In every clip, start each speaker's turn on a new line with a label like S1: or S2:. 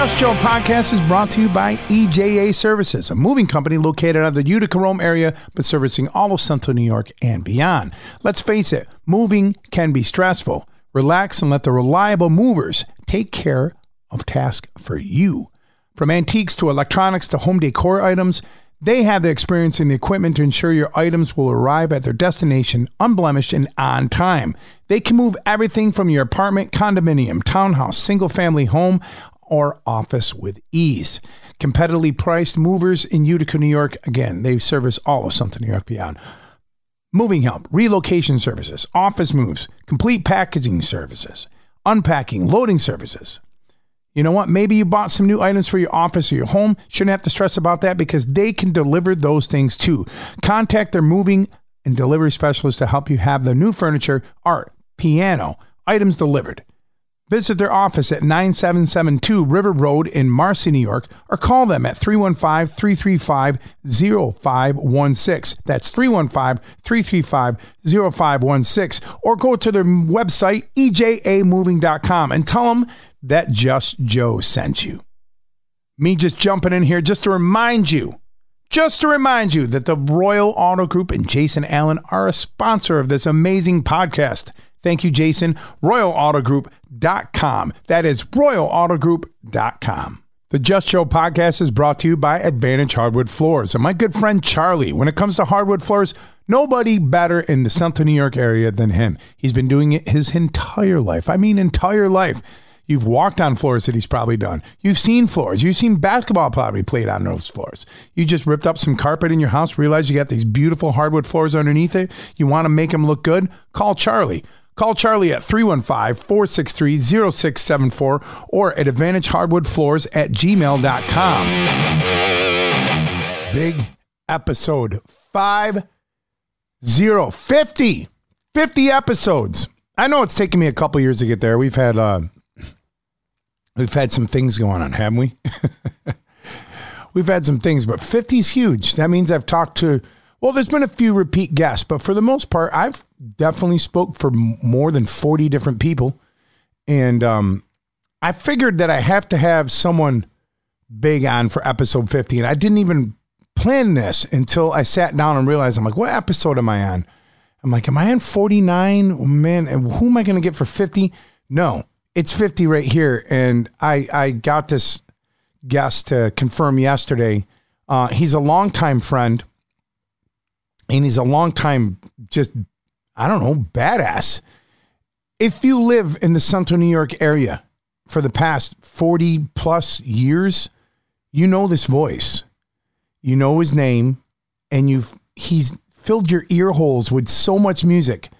S1: Just Joe podcast is brought to you by EJA Services, a moving company located out of the Utica Rome area, but servicing all of Central New York and beyond. Let's face it, moving can be stressful. Relax and let the reliable movers take care of tasks for you. From antiques to electronics to home decor items, they have the experience and the equipment to ensure your items will arrive at their destination unblemished and on time. They can move everything from your apartment, condominium, townhouse, single family home, or office with ease. Competitively priced movers in Utica, New York. Again, they service all of Central New York beyond. Moving help, relocation services, office moves, complete packaging services, unpacking, loading services. You know what? Maybe you bought some new items for your office or your home. Shouldn't have to stress about that because they can deliver those things too. Contact their moving and delivery specialist to help you have the new furniture, art, piano, items delivered. Visit their office at 9772 River Road in Marcy, New York, or call them at 315 335 0516. That's 315 335 0516. Or go to their website, ejamoving.com, and tell them that Just Joe sent you. Me just jumping in here just to remind you, just to remind you that the Royal Auto Group and Jason Allen are a sponsor of this amazing podcast. Thank you, Jason. RoyalAutoGroup.com. That is RoyalAutoGroup.com. The Just Joe podcast is brought to you by Advantage Hardwood Floors. And my good friend Charlie, when it comes to hardwood floors, nobody better in the Central New York area than him. He's been doing it his entire life. I mean, entire life. You've walked on floors that he's probably done. You've seen floors. You've seen basketball probably played on those floors. You just ripped up some carpet in your house, realized you got these beautiful hardwood floors underneath it. You want to make them look good? Call Charlie. Call Charlie at 315 463 0674 or at AdvantageHardwoodFloors at gmail.com. Big episode 50. 50. 50 episodes. I know it's taken me a couple years to get there. We've had uh, we've had some things going on, haven't we? we've had some things, but 50 is huge. That means I've talked to well, there's been a few repeat guests, but for the most part, I've definitely spoke for more than 40 different people. And um, I figured that I have to have someone big on for episode 50. And I didn't even plan this until I sat down and realized, I'm like, what episode am I on? I'm like, am I on 49? Oh, man, and who am I going to get for 50? No, it's 50 right here. And I, I got this guest to confirm yesterday. Uh, he's a longtime friend and he's a long time just I don't know badass. If you live in the Central New York area for the past 40 plus years, you know this voice. You know his name and you've he's filled your ear holes with so much music.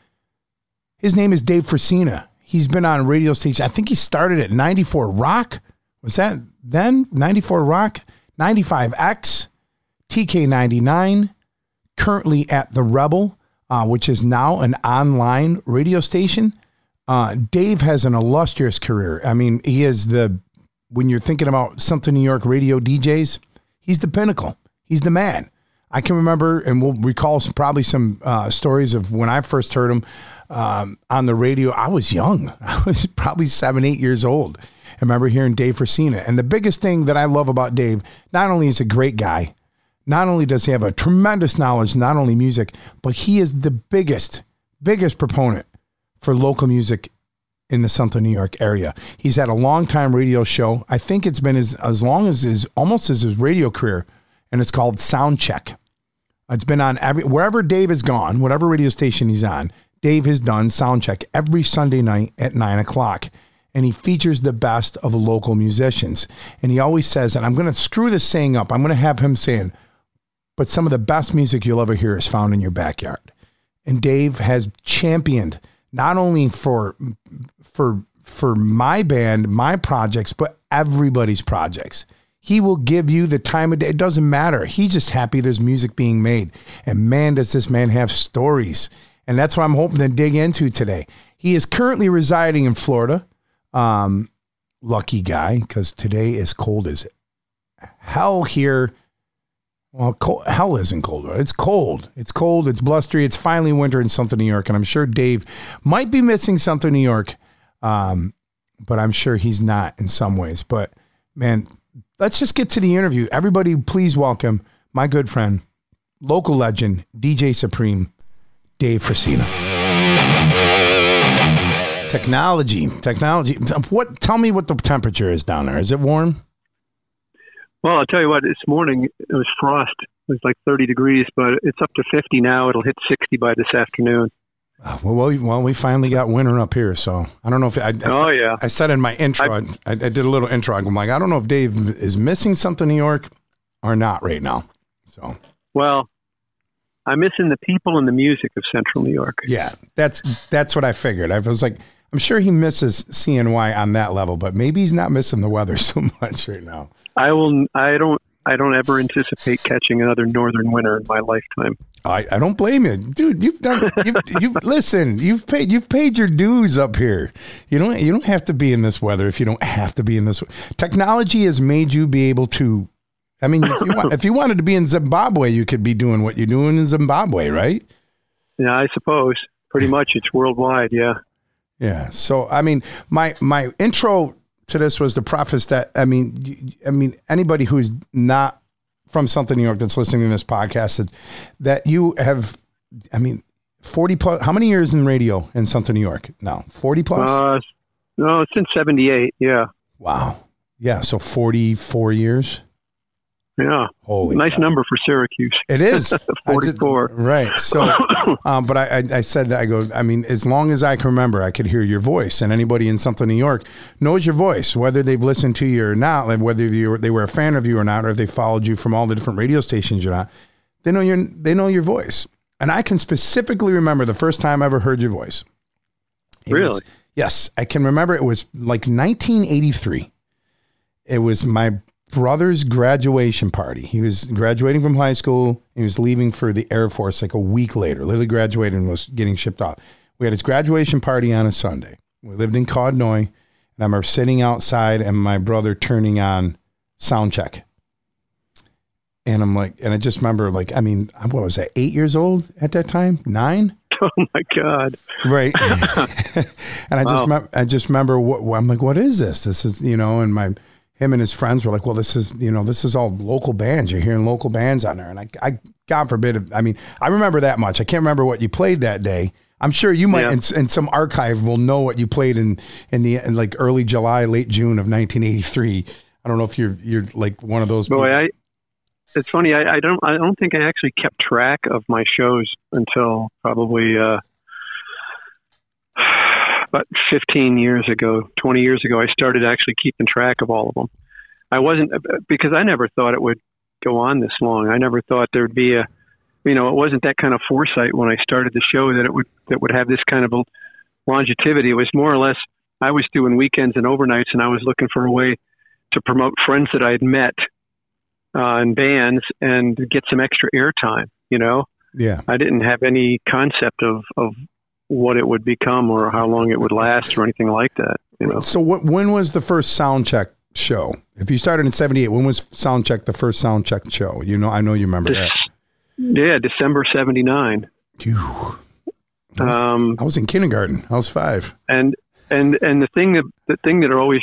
S1: His name is Dave Frisina. He's been on radio stations. I think he started at 94 Rock. Was that then? 94 Rock, 95X, TK99, currently at The Rebel, uh, which is now an online radio station. Uh, Dave has an illustrious career. I mean, he is the, when you're thinking about Central New York radio DJs, he's the pinnacle. He's the man. I can remember, and we'll recall some, probably some uh, stories of when I first heard him um, on the radio. I was young. I was probably seven, eight years old. I remember hearing Dave Frisina. And the biggest thing that I love about Dave, not only is a great guy, not only does he have a tremendous knowledge, not only music, but he is the biggest, biggest proponent for local music in the Central New York area. He's had a long time radio show. I think it's been as, as long as his, almost as his radio career, and it's called Sound Check. It's been on every, wherever Dave has gone, whatever radio station he's on, Dave has done Sound Check every Sunday night at nine o'clock. And he features the best of local musicians. And he always says, and I'm going to screw this saying up, I'm going to have him saying, but some of the best music you'll ever hear is found in your backyard. And Dave has championed not only for for for my band, my projects, but everybody's projects. He will give you the time of day. It doesn't matter. He's just happy there's music being made. And man, does this man have stories. And that's what I'm hoping to dig into today. He is currently residing in Florida. Um, lucky guy, because today is cold as hell here well, cold, hell isn't cold. It's cold. It's cold. It's blustery. It's finally winter in Central New York, and I'm sure Dave might be missing Central New York, um, but I'm sure he's not in some ways. But man, let's just get to the interview. Everybody, please welcome my good friend, local legend, DJ Supreme, Dave Frisina. Technology, technology. What? Tell me what the temperature is down there. Is it warm?
S2: Well, I'll tell you what. This morning it was frost. It was like 30 degrees, but it's up to 50 now. It'll hit 60 by this afternoon.
S1: Uh, well, well, well, we finally got winter up here, so I don't know if I. I
S2: oh
S1: said,
S2: yeah.
S1: I said in my intro, I, I, did a little intro. I'm like, I don't know if Dave is missing Central New York or not right now. So.
S2: Well, I'm missing the people and the music of Central New York.
S1: Yeah, that's that's what I figured. I was like, I'm sure he misses CNY on that level, but maybe he's not missing the weather so much right now.
S2: I will. I don't. I don't ever anticipate catching another northern winter in my lifetime.
S1: I, I don't blame you, dude. You've done. You've, you've listen. You've paid. You've paid your dues up here. You don't. You don't have to be in this weather if you don't have to be in this. Technology has made you be able to. I mean, if you want, if you wanted to be in Zimbabwe, you could be doing what you're doing in Zimbabwe, right?
S2: Yeah, I suppose. Pretty much, it's worldwide. Yeah.
S1: Yeah. So, I mean, my my intro to this was the preface that I mean, I mean, anybody who's not from Central New York that's listening to this podcast that that you have, I mean, forty plus. How many years in radio in Central New York now? Forty plus.
S2: Uh, no, since '78. Yeah.
S1: Wow. Yeah. So forty-four years.
S2: Yeah.
S1: Holy
S2: nice
S1: God.
S2: number for Syracuse.
S1: It is
S2: 44.
S1: Did, right. So, um, but I, I, I, said that I go, I mean, as long as I can remember, I could hear your voice and anybody in Central New York knows your voice, whether they've listened to you or not, like whether you they were a fan of you or not, or if they followed you from all the different radio stations or not, they know your, they know your voice. And I can specifically remember the first time I ever heard your voice.
S2: It really?
S1: Was, yes. I can remember it was like 1983. It was my brother's graduation party. He was graduating from high school. He was leaving for the Air Force like a week later. Literally graduated and was getting shipped off. We had his graduation party on a Sunday. We lived in Codnoy, and I remember sitting outside and my brother turning on sound check. And I'm like, and I just remember, like, I mean, what was that, eight years old at that time? Nine?
S2: Oh my God!
S1: Right, and I just, wow. I just remember, what, I'm like, what is this? This is, you know, and my him and his friends were like, well, this is, you know, this is all local bands. You're hearing local bands on there. And I, I God forbid, I mean, I remember that much. I can't remember what you played that day. I'm sure you might, yeah. in, in, some archive, will know what you played in, in the, in like early July, late June of 1983. I don't know if you're, you're like one of those.
S2: Boy, people. I, it's funny. I, I don't, I don't think I actually kept track of my shows until probably, uh, about 15 years ago, 20 years ago, I started actually keeping track of all of them. I wasn't because I never thought it would go on this long. I never thought there would be a, you know, it wasn't that kind of foresight when I started the show that it would that would have this kind of a longevity. It was more or less I was doing weekends and overnights, and I was looking for a way to promote friends that I had met uh, in bands and get some extra airtime. You know,
S1: yeah.
S2: I didn't have any concept of of what it would become or how long it would last or anything like that. You know.
S1: So what, when was the first sound check show? If you started in '78, when was sound check the first sound check show? You know, I know you remember that.
S2: Yeah, December '79.
S1: I was, um, I was in kindergarten. I was five.
S2: And and and the thing that the thing that always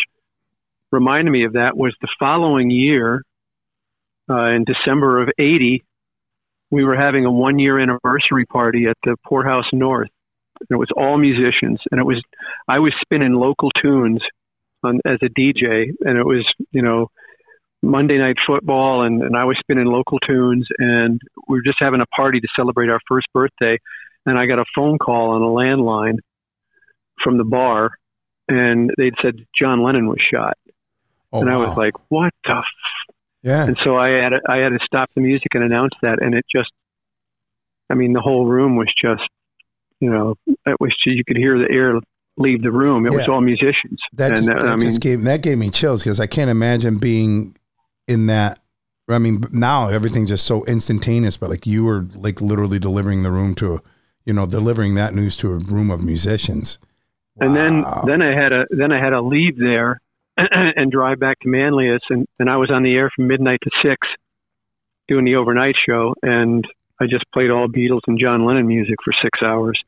S2: reminded me of that was the following year, uh, in December of '80, we were having a one year anniversary party at the Poorhouse North and it was all musicians, and it was I was spinning local tunes on, as a DJ, and it was you know Monday night football, and, and I was spinning local tunes, and we were just having a party to celebrate our first birthday, and I got a phone call on a landline from the bar, and they'd said John Lennon was shot,
S1: oh,
S2: and I
S1: wow.
S2: was like, what the. F-?
S1: Yeah.
S2: And so I had to, I had to stop the music and announce that, and it just, I mean, the whole room was just you know, that was you could hear the air leave the room. It yeah. was all musicians.
S1: That just, uh,
S2: and,
S1: that
S2: I mean,
S1: just gave that gave me chills because I can't imagine being in that. I mean, now everything's just so instantaneous, but like you were like literally delivering the room to, you know, delivering that news to a room of musicians.
S2: Wow. And then then I had a then I had to leave there and drive back to Manlius, and and I was on the air from midnight to six, doing the overnight show, and I just played all Beatles and John Lennon music for six hours,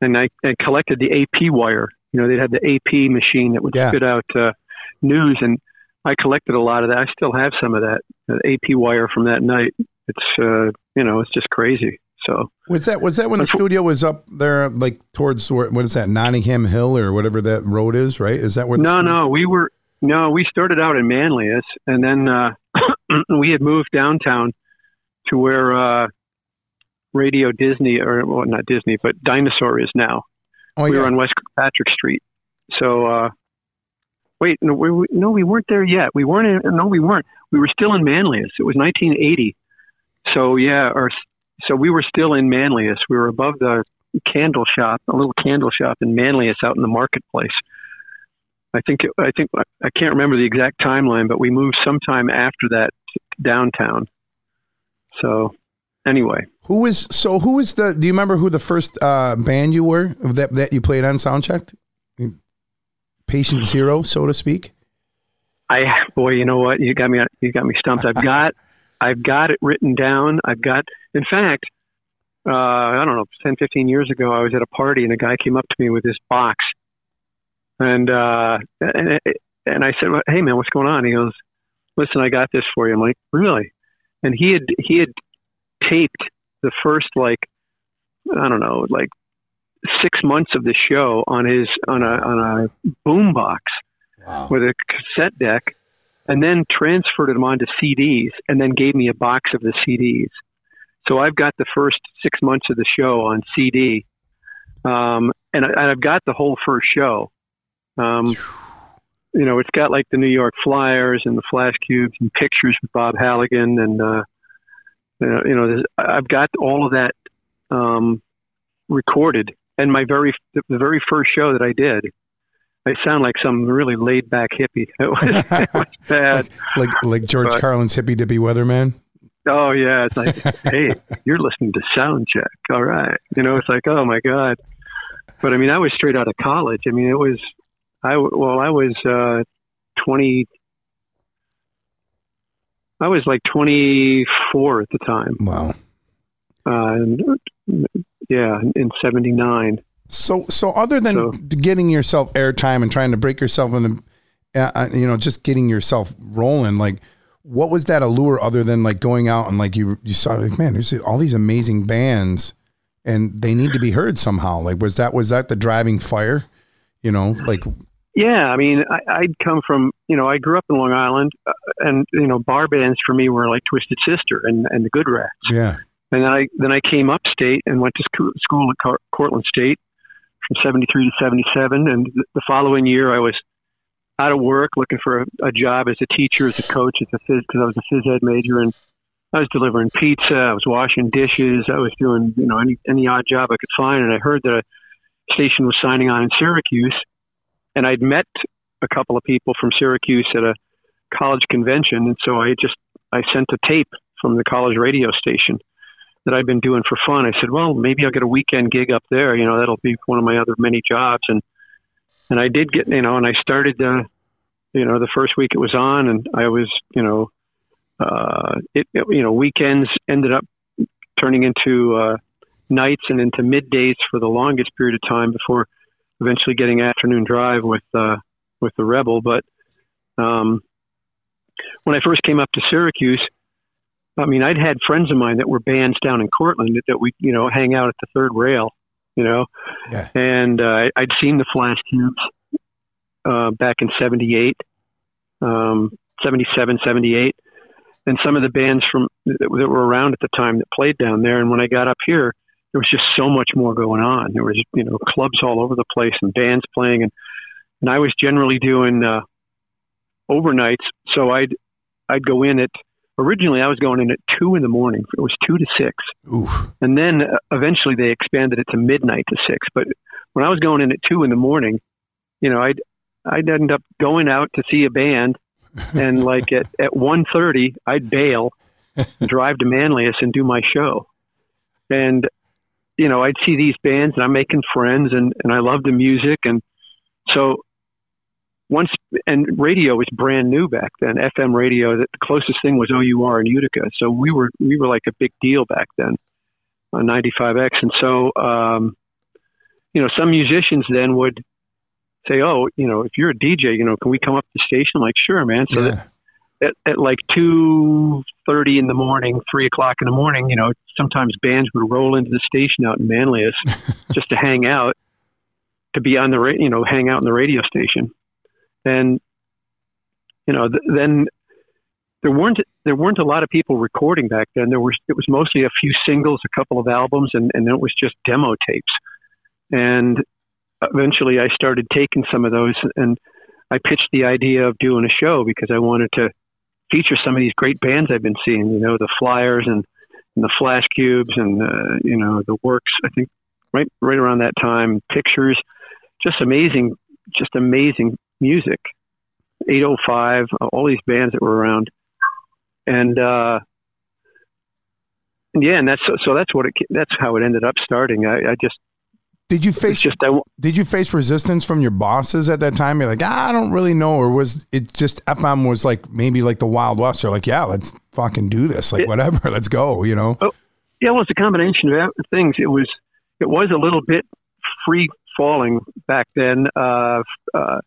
S2: and I, I collected the AP wire. You know, they had the AP machine that would
S1: Yeah.
S2: spit out uh, news, and I collected a lot of that. I still have some of that, that AP wire from that night. It's uh, you know, it's just crazy. So
S1: was that was that when the studio was up there, like towards what is that Nottingham Hill or whatever that road is, right? Is that where?
S2: No, no, we were no, we started out in Manlius, and then uh, we had moved downtown to where uh, Radio Disney, or well, not Disney, but Dinosaur is now. Oh, we yeah. were on West Patrick Street. So, uh, wait, no we, we, no, we weren't there yet. We weren't. In, no, we weren't. We were still in Manlius. It was 1980. So yeah, or so we were still in Manlius. We were above the candle shop, a little candle shop in Manlius out in the marketplace. I think it, I think I can't remember the exact timeline, but we moved sometime after that downtown. So anyway,
S1: who was so who was the? Do you remember who the first uh, band you were that that you played on Soundcheck? Patient Zero, so to speak.
S2: I boy, you know what? You got me. You got me stumped. I've got I've got it written down. I've got, in fact, uh, I don't know, 10, 15 years ago, I was at a party and a guy came up to me with this box. And, uh, and, and I said, Hey man, what's going on? He goes, listen, I got this for you. I'm like, really? And he had, he had taped the first, like, I don't know, like six months of the show on his, on a, on a boom box wow. with a cassette deck and then transferred them onto CDs and then gave me a box of the CDs. So I've got the first six months of the show on CD, um, and, I, have got the whole first show. Um, you know, it's got like the New York Flyers and the Flash Cubes and pictures with Bob Halligan, and uh, you know, I've got all of that um, recorded. And my very the very first show that I did I sound like some really laid back hippie. It was, it was bad.
S1: like, like, like George but, Carlin's hippy dippy weatherman.
S2: Oh yeah, it's like, hey, you're listening to sound check. All right, you know, it's like, oh my god. But I mean, I was straight out of college. I mean, it was, I well, I was uh, twenty. I was like 24 at the time.
S1: Wow.
S2: Uh, and, yeah, in 79.
S1: So, so other than so, getting yourself airtime and trying to break yourself in the, uh, uh, you know, just getting yourself rolling, like, what was that allure other than like going out and like you you saw like man, there's all these amazing bands, and they need to be heard somehow. Like, was that was that the driving fire? You know, like.
S2: Yeah, I mean, I, I'd come from, you know, I grew up in Long Island, uh, and you know, bar bands for me were like Twisted Sister and, and the Good Rats.
S1: Yeah.
S2: And then I then I came upstate and went to school at Cortland State, from 73 to 77. And the following year, I was out of work looking for a, a job as a teacher, as a coach, as a phys, because I was a phys ed major. And I was delivering pizza, I was washing dishes, I was doing, you know, any, any odd job I could find. And I heard that a station was signing on in Syracuse. And I'd met a couple of people from Syracuse at a college convention. And so I just, I sent a tape from the college radio station that I'd been doing for fun. I said, well, maybe I'll get a weekend gig up there. You know, that'll be one of my other many jobs. And and I did get, you know, and I started, uh, you know, the first week it was on, and I was, you know, uh, it, it you know, weekends ended up turning into uh, nights and into middays for the longest period of time before eventually getting afternoon drive with uh, with the Rebel. But um, when I first came up to Syracuse I mean, I'd had friends of mine that were bands down in Cortland that, we, you know, hang out at the third rail, you know, yeah. and uh, I'd seen the Flash Cubes uh, back in 78, um, 77, 78, and some of the bands from that were around at the time that played down there. And when I got up here, there was just so much more going on. There was, you know, clubs all over the place and bands playing, and and I was generally doing uh, overnights. So I'd I'd go in at originally I was going in at two in the morning. It was two to six,
S1: Oof.
S2: and then uh, eventually they expanded it to midnight to six. But when I was going in at two in the morning, you know, I'd I'd end up going out to see a band, and like at at one thirty, I'd bail, drive to Manlius, and do my show, and you know, I'd see these bands, and I'm making friends, and and I love the music, and so once and radio was brand new back then. FM radio, the closest thing was OUR in Utica, so we were we were like a big deal back then on 95X. And so, um, you know, some musicians then would say, "Oh, you know, if you're a DJ, you know, can we come up to the station?" I'm like, "Sure, man." So
S1: Yeah.
S2: that at, at like two thirty in the morning, three o'clock in the morning, you know, sometimes bands would roll into the station out in Manlius just to hang out, to be on the ra- you know hang out in the radio station, and you know th- then there weren't there weren't a lot of people recording back then. There was it was mostly a few singles, a couple of albums, and and then it was just demo tapes, and eventually I started taking some of those and I pitched the idea of doing a show because I wanted to feature some of these great bands I've been seeing, you know, the Flyers and, and the Flash Cubes and, uh, you know, the Works, I think right, right around that time, Pictures, just amazing, just amazing music. 805, all these bands that were around. And, uh, yeah, and that's so. That's what it. That's how it ended up starting. I, I just,
S1: Did you face
S2: just, I,
S1: did you face resistance from your bosses at that time? You're like, ah, I don't really know, or was it just FM was like maybe like the Wild West? They're like, yeah, let's fucking do this, like
S2: It-
S1: whatever, let's go, you know?
S2: Yeah, well, it's a combination of things. It was it was a little bit free falling back then. Uh, uh,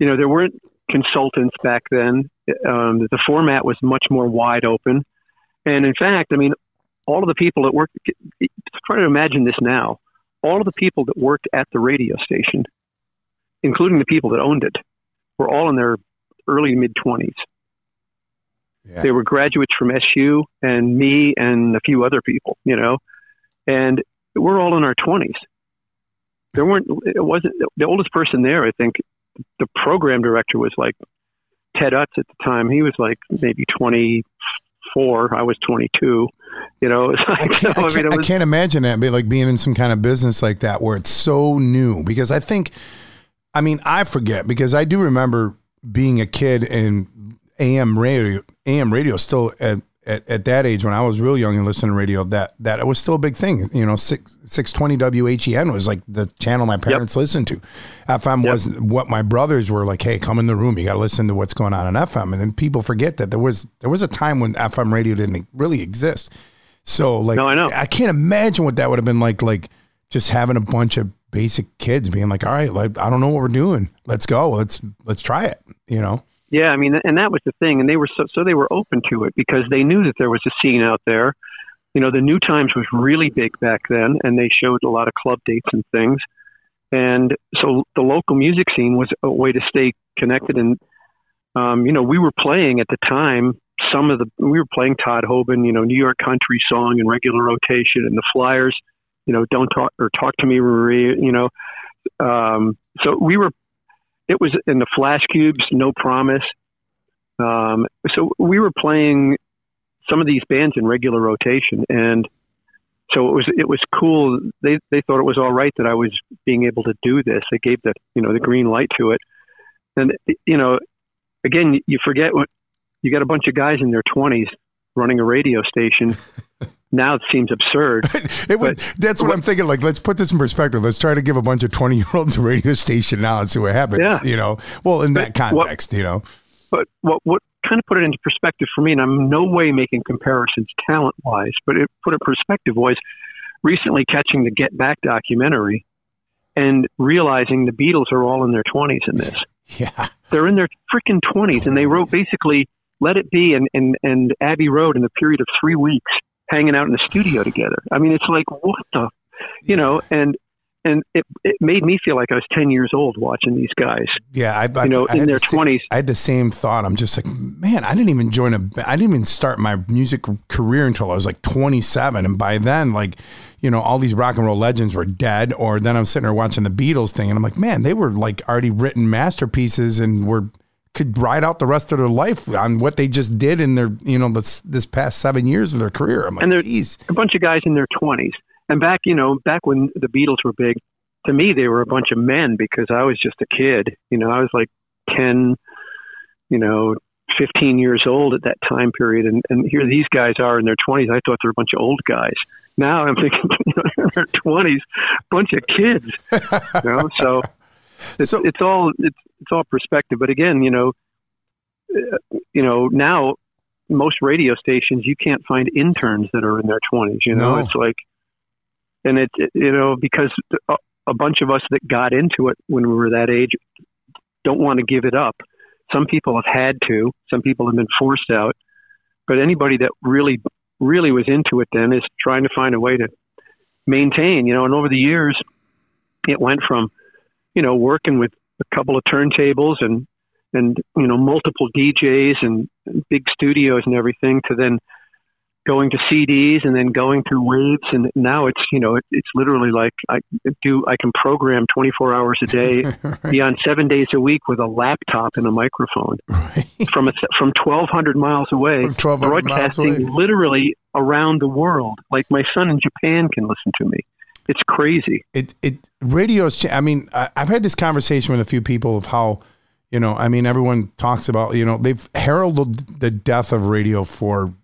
S2: you know, there weren't consultants back then. Um, the format was much more wide open, and in fact, I mean, all of the people that worked. Try to imagine this now. All of the people that worked at the radio station, including the people that owned it, were all in their early mid twenties.
S1: Yeah.
S2: They were graduates from SU and me and a few other people, you know, and we're all in our 20s. There weren't, it wasn't, the oldest person there, I think, the program director was like Ted Utz at the time. He was like maybe 24. I was 22. You know, it's
S1: I can't, I,
S2: so, I mean,
S1: can't,
S2: it
S1: I
S2: was,
S1: can't imagine that be like being in some kind of business like that where it's so new because I think, I mean, I forget because I do remember being a kid and AM radio, AM radio still at, at, at that age when I was real young and listening to radio that, that it was still a big thing. You know, six, 620 WHEN was like the channel my parents listened to. FM
S2: Yep.
S1: was what my brothers were like, Hey, come in the room. You got to listen to what's going on in FM. And then people forget that there was, there was a time when FM radio didn't really exist. So like,
S2: No, I know.
S1: I can't imagine what that would have been like. Like just having a bunch of basic kids being like, "All right, like I don't know what we're doing. Let's go. Let's let's try it." You know?
S2: Yeah, I mean, and that was the thing, and they were so so they were open to it because they knew that there was a scene out there. You know, the New Times was really big back then, and they showed a lot of club dates and things. And so the local music scene was a way to stay connected. And um, you know, we were playing at the time some of the we were playing Todd Hobin, you know, New York country song in regular rotation, and the Flyers, you know, don't talk or talk to me, you know. Um, so we were it was in the flash cubes no promise. Um, so we were playing some of these bands in regular rotation and so it was it was cool. They they thought it was all right that I was being able to do this. They gave the you know the green light to it. And you know again you forget what you got a bunch of guys in their 20s running a radio station now it seems absurd
S1: It would, that's what, I'm thinking. Like, let's put this in perspective. Let's try to give a bunch of 20 year olds a radio station now and see what happens.
S2: Yeah.
S1: You know, well, in that
S2: But what-
S1: context, you know,
S2: but what what kind of put it into perspective for me, and I'm no way making comparisons talent wise, but it put it perspective was recently catching the Get Back documentary and realizing the Beatles are all in their 20s in this.
S1: yeah.
S2: They're in their freaking 20s, and they wrote basically "Let It Be" and and and Abbey Road in a period of three weeks, hanging out in the studio together. I mean, it's like what the, you know, and. And it, it made me feel like I was 10 years old watching these guys,
S1: Yeah. I, I,
S2: you know,
S1: I
S2: in their
S1: the
S2: 20s.
S1: I had the same thought. I'm just like, man, I didn't even join a, I didn't even start my music career until I was like 27. And by then, like, you know, all these rock and roll legends were dead. Or then I'm sitting there watching the Beatles thing and I'm like, man, they were like already written masterpieces and were, could ride out the rest of their life on what they just did in their, you know, this, this past seven years of their career. I'm like,
S2: And they're-
S1: geez.
S2: a bunch of guys in their 20s. And back, you know, back when the Beatles were big, to me, they were a bunch of men because I was just a kid. You know, I was like 10, you know, 15 years old at that time period. And, and here these guys are in their 20s. I thought they were a bunch of old guys. Now I'm thinking, you know, they're in their 20s, bunch of kids. You know, so it's,
S1: So-
S2: it's all it's, it's all perspective. But again, you know, uh, you know now most radio stations you can't find interns that are in their 20s. You know,
S1: No.
S2: it's like, and it, it you know because uh, a bunch of us that got into it when we were that age don't want to give it up. Some people have had to. Some people have been forced out. But anybody that really, really was into it then is trying to find a way to maintain. You know, and over the years, it went from, you know, working with a couple of turntables and and you know multiple DJs and big studios and everything to then going to CDs and then going through waves and now it's you know it, it's literally like I do I can program 24 hours a day right. be on 7 days a week with a laptop and a microphone right. from a, from 1200 miles away broadcasting away. literally around the world like my son in Japan can listen to me it's crazy.
S1: It it radio's I mean I, I've had this conversation with a few people of how you know I mean everyone talks about you know they've heralded the death of radio for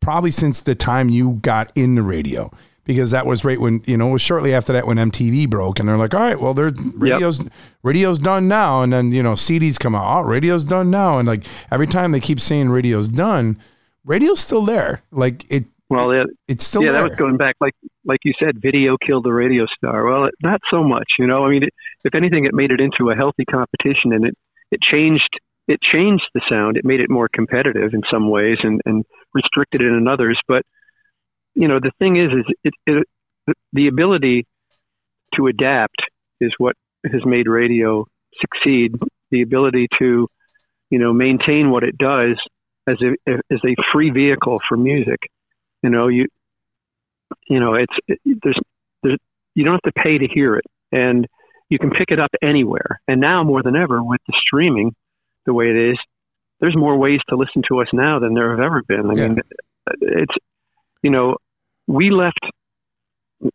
S1: probably since the time you got in the radio. Because that was right when you know it was shortly after that when MTV broke and they're like all right well there's radio's yep. radio's done now. And then you know CDs come out oh radio's done now. And like every time they keep saying radio's done radio's still there. Like it well it, it's still
S2: yeah
S1: there.
S2: that was going back like like you said video killed the radio star well it, not so much you know I mean it, if anything it made it into a healthy competition and it it changed it changed the sound. It made it more competitive in some ways and, and restricted it in others. But you know, the thing is, is it, it, the ability to adapt is what has made radio succeed. The ability to, you know, maintain what it does as a as a free vehicle for music. You know, you you know, it's it, there's there's you don't have to pay to hear it, and you can pick it up anywhere. And now more than ever with the streaming the way it is, there's more ways to listen to us now than there have ever been. I yeah. mean, it's you know, we left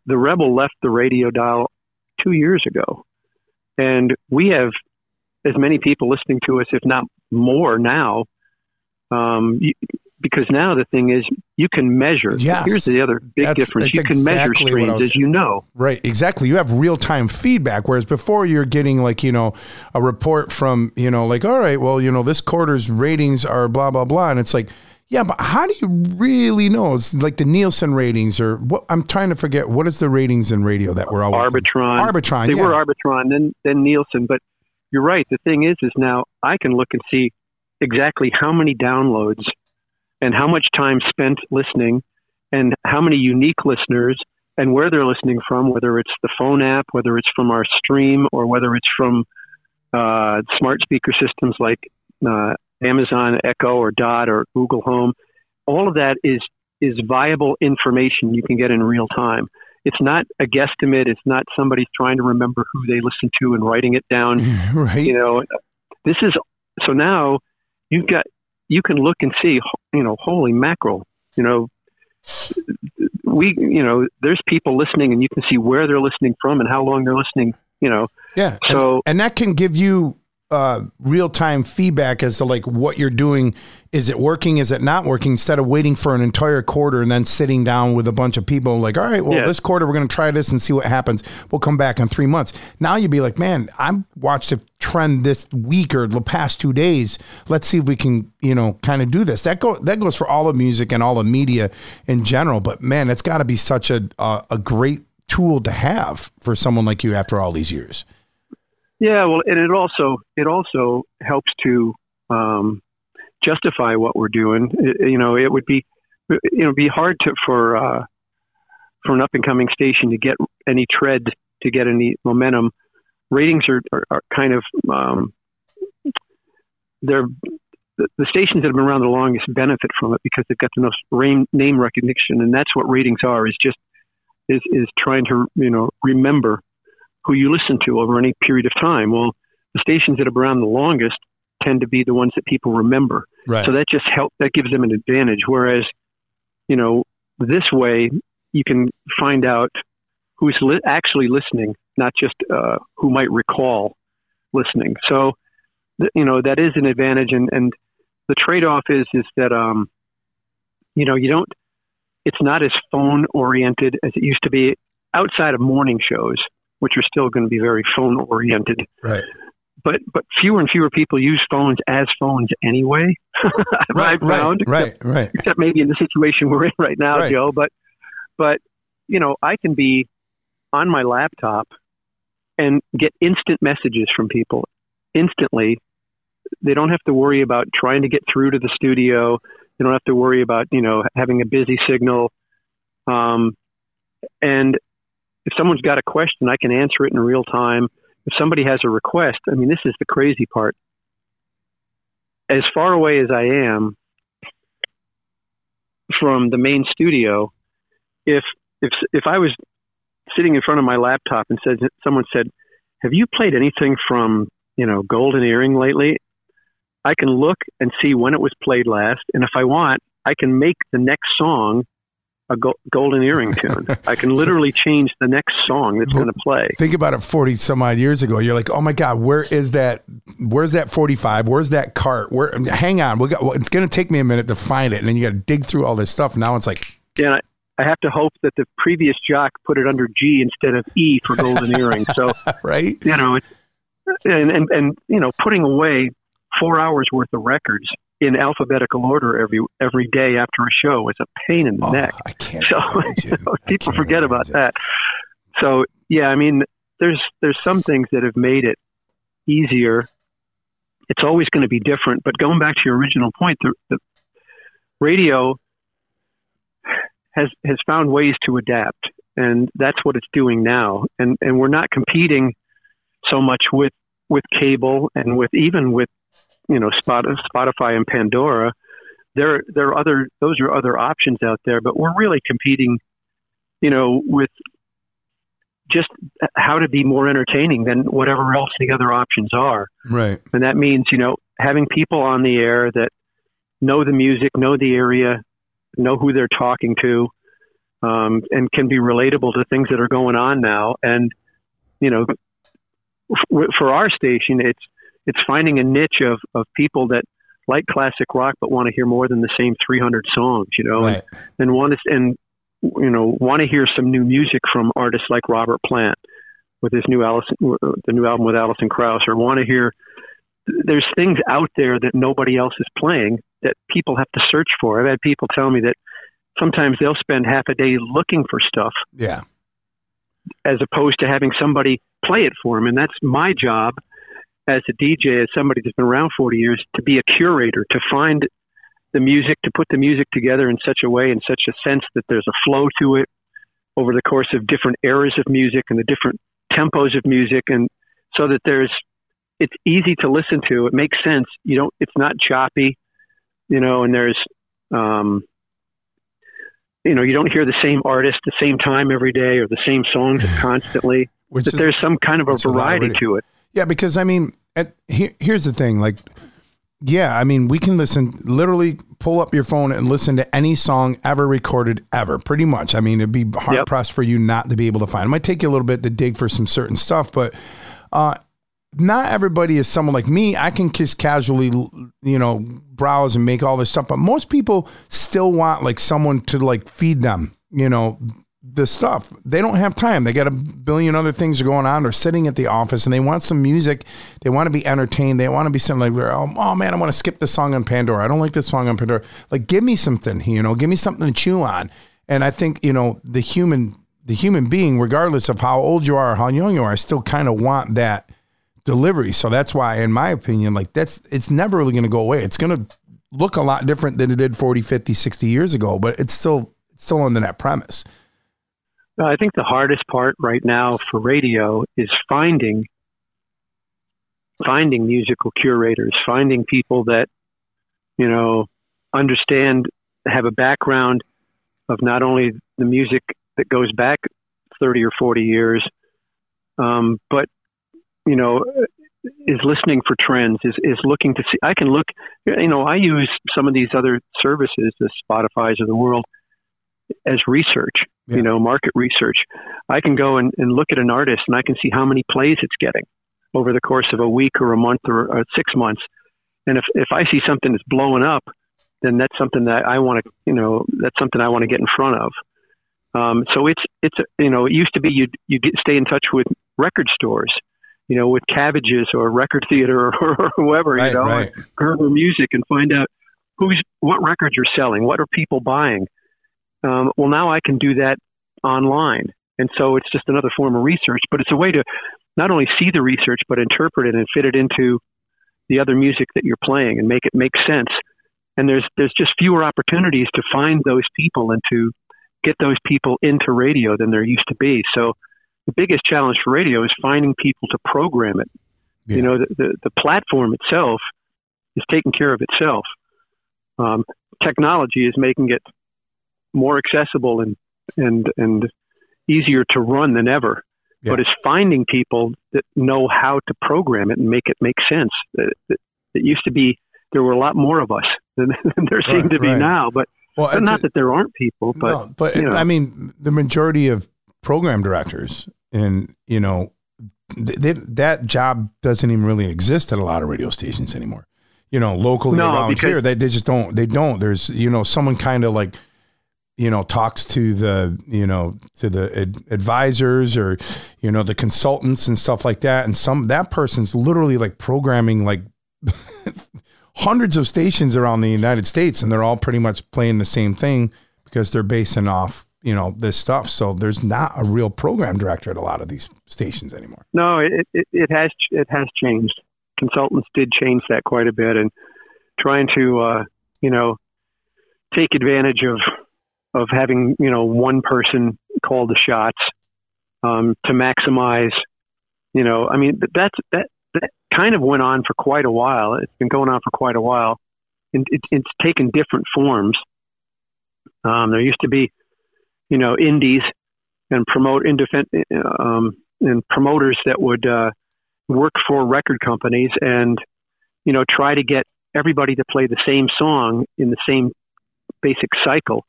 S2: the rebel left the radio dial two years ago, and we have as many people listening to us, if not more, now. Um, because now the thing is you can measure.
S1: Yes.
S2: Here's the other big that's, difference. That's you can exactly measure streams as you know.
S1: Right, exactly. You have real time feedback, whereas before you're getting like, you know, a report from, you know, like, all right, well, you know, this quarter's ratings are blah, blah, blah. And it's like, yeah, but how do you really know? It's like the Nielsen ratings or what I'm trying to forget. What is the ratings in radio that we're always
S2: Arbitron.
S1: Arbitron.
S2: They
S1: yeah.
S2: were Arbitron, then then Nielsen. But you're right. The thing is is now I can look and see exactly how many downloads and how much time spent listening and how many unique listeners and where they're listening from, whether it's the phone app, whether it's from our stream, or whether it's from uh, smart speaker systems like uh, Amazon Echo or Dot or Google Home. All of that is is viable information you can get in real time. It's not a guesstimate. It's not somebody trying to remember who they listen to and writing it down.
S1: right.
S2: You know, this is so now you've got you can look and see, you know, holy mackerel, you know, we, you know, there's people listening and you can see where they're listening from and how long they're listening, you know.
S1: Yeah. So, and, and that can give you uh, real time feedback as to like what you're doing. Is it working? Is it not working? Instead of waiting for an entire quarter and then sitting down with a bunch of people, like, all right, well, yeah. this quarter we're going to try this and see what happens. We'll come back in three months. Now you'd be like, man, I've watched a trend this week or the past two days. Let's see if we can, you know, kind of do this. That go that goes for all of music and all of media in general. But man, it's got to be such a, a a great tool to have for someone like you after all these years.
S2: Yeah, well, and it also it also helps to um, justify what we're doing. It, you know, it would be you know be hard to for uh, for an up and coming station to get any tread to get any momentum. Ratings are, are, are kind of um, they're the, the, stations that have been around the longest benefit from it because they've got the most name recognition, and that's what ratings are. Is just is is trying to you know remember who you listen to over any period of time. Well, the stations that have been around the longest tend to be the ones that people remember.
S1: Right.
S2: So that just help that gives them an advantage. Whereas, you know, this way you can find out who's li- actually listening, not just uh, who might recall listening. So, th- you know, that is an advantage. And, and the trade-off is is that um, you know you don't. It's not as phone oriented as it used to be outside of morning shows which are still going to be very phone oriented.
S1: Right.
S2: But but fewer and fewer people use phones as phones anyway.
S1: right, right, right, right.
S2: Except maybe in the situation we're in right now, right. Joe. But but you know, I can be on my laptop and get instant messages from people instantly. They don't have to worry about trying to get through to the studio. They don't have to worry about you know having a busy signal. Um, and if someone's got a question, I can answer it in real time. If somebody has a request, I mean, this is the crazy part. As far away as I am from the main studio, if if if I was sitting in front of my laptop and said someone said, "Have you played anything from you know Golden Earring lately?" I can look and see when it was played last, and if I want, I can make the next song a go- golden earring tune. I can literally change the next song that's going to play.
S1: Think about it 40 some odd years ago. You're like, "Oh my god, where is that where's that 45? Where's that cart? Where hang on. We got well, it's going to take me a minute to find it." And then you got to dig through all this stuff. Now it's like
S2: Yeah, I, I have to hope that the previous jock put it under G instead of E for golden earring. So,
S1: right?
S2: you know, it's and, and and you know, putting away 4 hours worth of records in alphabetical order every every day after a show is a pain in the
S1: Oh,
S2: neck.
S1: I can't.
S2: So you know, people
S1: can't
S2: forget about that. So yeah, I mean, there's there's some things that have made it easier. It's always going to be different, but going back to your original point, the, the radio has has found ways to adapt, and that's what it's doing now. And and we're not competing so much with with cable and with even with you know Spotify and Pandora. There there are other those are other options out there, but we're really competing, you know, with just how to be more entertaining than whatever else the other options are.
S1: Right.
S2: And that means, you know, having people on the air that know the music, know the area, know who they're talking to, um, and can be relatable to things that are going on now. And, you know, f- for our station, it's, it's finding a niche of, of people that like classic rock, but want to hear more than the same 300 songs, you know,
S1: Right.
S2: and, and want to, and, you know, want to hear some new music from artists like Robert Plant with his new Allison, the new album with Alison Krauss, or want to hear there's things out there that nobody else is playing that people have to search for. I've had people tell me that sometimes they'll spend half a day looking for stuff
S1: Yeah.
S2: as opposed to having somebody play it for them. And that's my job as a DJ, as somebody that's been around 40 years, to be a curator, to find the music, to put the music together in such a way, in such a sense that there's a flow to it over the course of different eras of music and the different tempos of music. And so that there's, it's easy to listen to. It makes sense. You don't, it's not choppy, you know, and there's, um, you know, you don't hear the same artist the same time every day or the same songs constantly.
S1: Which
S2: That
S1: is-
S2: there's some kind of a
S1: which a of
S2: variety to it.
S1: Yeah, because I mean, at, here, here's the thing. Like, yeah, I mean, we can listen, literally pull up your phone and listen to any song ever recorded ever, pretty much. I mean, it'd be hard
S2: Yep.
S1: pressed for you not to be able to find. It might take you a little bit to dig for some certain stuff, but uh, not everybody is someone like me. I can just casually, you know, browse and make all this stuff, but most people still want like someone to like feed them, you know, the stuff. They don't have time. They got a billion other things going on. They're sitting at the office and they want some music. They want to be entertained. They want to be something like, oh, oh man, I want to skip the song on Pandora. I don't like this song on Pandora. Like, give me something, you know, give me something to chew on. And I think, you know, the human, the human being, regardless of how old you are or how young you are, I still kind of want that delivery. So that's why, in my opinion, like that's, it's never really going to go away. It's going to look a lot different than it did 40, 50, 60 years ago, but it's still, it's still under that premise.
S2: Uh, I think the hardest part right now for radio is finding finding musical curators, finding people that you know understand, have a background of not only the music that goes back thirty or forty years, um, but you know is listening for trends, is is looking to see. I can look, you know, I use some of these other services, the Spotify's of the world, as research
S1: Yeah.
S2: you know, market research. I can go and, and look at an artist and I can see how many plays it's getting over the course of a week or a month or, or six months. And if, if I see something that's blowing up, then that's something that I want to, you know, that's something I want to get in front of. Um, so it's, it's, you know, it used to be you you get stay in touch with record stores, you know, with Cabbages or Record Theater or, or whoever,
S1: Right,
S2: you know,
S1: right.
S2: or Gerber Music and find out who's, what records are selling, what are people buying. Um, well, now I can do that online. And so it's just another form of research, but it's a way to not only see the research but interpret it and fit it into the other music that you're playing and make it make sense. And there's there's just fewer opportunities to find those people and to get those people into radio than there used to be. So the biggest challenge for radio is finding people to program it. Yeah. You know, the, the, the platform itself is taking care of itself. Um, technology is making it more accessible and and and easier to run than ever. Yeah. But it's finding people that know how to program it and make it make sense. It, it, it used to be there were a lot more of us than, than there seem right, to be right. now. But, well, but not that there aren't people. But no,
S1: but
S2: you know. I
S1: mean, the majority of program directors and you know they, that job doesn't even really exist at a lot of radio stations anymore. You know, locally no, around here, they, they just don't. They don't. There's you know someone kind of like you know talks to the you know to the ad- advisors or you know the consultants and stuff like that. And some that person's literally like programming like hundreds of stations around the United States and they're all pretty much playing the same thing because they're basing off you know this stuff. So there's not a real program director at a lot of these stations anymore.
S2: No it, it, it has it has changed. Consultants did change that quite a bit and trying to uh, you know take advantage of of having you know one person call the shots um, to maximize. You know, I mean that's that that kind of went on for quite a while. It's been going on for quite a while, and it, it's taken different forms. Um, there used to be, you know, indies and promote independent um, and promoters that would uh, work for record companies and you know try to get everybody to play the same song in the same basic cycle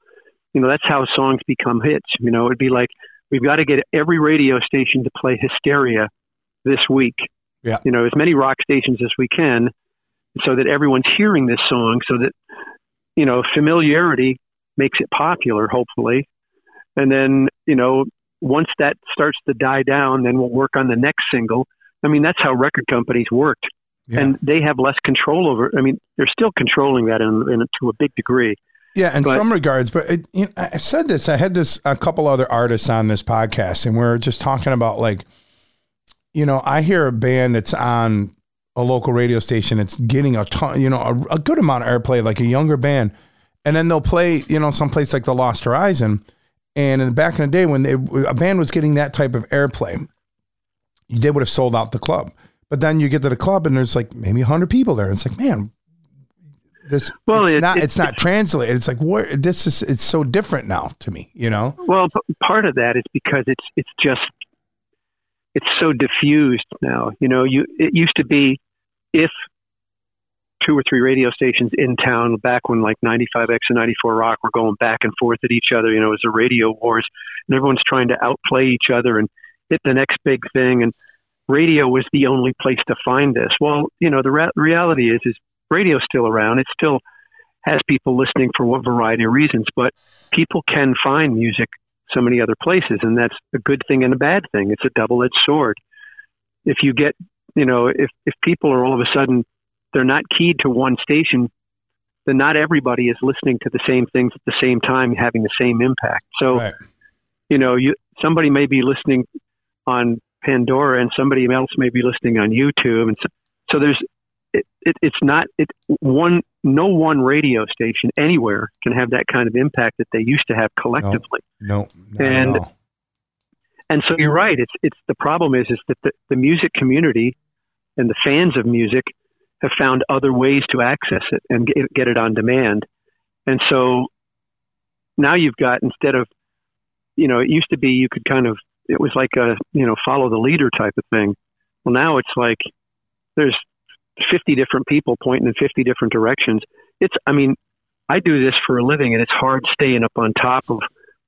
S2: you know, that's how songs become hits. You know, it'd be like, we've got to get every radio station to play Hysteria this week.
S1: Yeah.
S2: You know, as many rock stations as we can so that everyone's hearing this song so that, you know, familiarity makes it popular, hopefully. And then, you know, once that starts to die down, then we'll work on the next single. I mean, that's how record companies worked. Yeah. And they have less control over. I mean, they're still controlling that in, in to a big degree.
S1: Yeah, in but, some regards, but it, you know, I said this. I had this a couple other artists on this podcast, and we are just talking about like, you know, I hear a band that's on a local radio station. It's getting a ton, you know, a, a good amount of airplay, like a younger band, and then they'll play, you know, someplace like the Lost Horizon. And in the back in the day, when they, a band was getting that type of airplay, they would have sold out the club. But then you get to the club and there's like maybe 100 people there. It's like, man, this well, it's it, not it, it's not translated. It's like what this is. It's so different now to me. You know.
S2: Well, part of that is because it's it's just it's so diffused now. You know, you it used to be if two or three radio stations in town back when like 95X and 94 Rock were going back and forth at each other. You know, it was a radio wars, and everyone's trying to outplay each other and hit the next big thing. And radio was the only place to find this. Well, you know, the re- reality is is radio's still around. It still has people listening for what variety of reasons, but people can find music so many other places, and that's a good thing and a bad thing. It's a double-edged sword. If you get, you know, if if people are all of a sudden they're not keyed to one station, then not everybody is listening to the same things at the same time, having the same impact. So, right. you know, you somebody may be listening on Pandora, and somebody else may be listening on YouTube, and so, so there's it, it, it's not it one no one radio station anywhere can have that kind of impact that they used to have collectively.
S1: No,
S2: no and and so you're right. It's it's the problem is is that the, the music community and the fans of music have found other ways to access it and get, get it on demand. And so now you've got instead of you know it used to be you could kind of it was like a you know follow the leader type of thing. Well, now it's like there's 50 different people pointing in 50 different directions. It's, I mean, I do this for a living and it's hard staying up on top of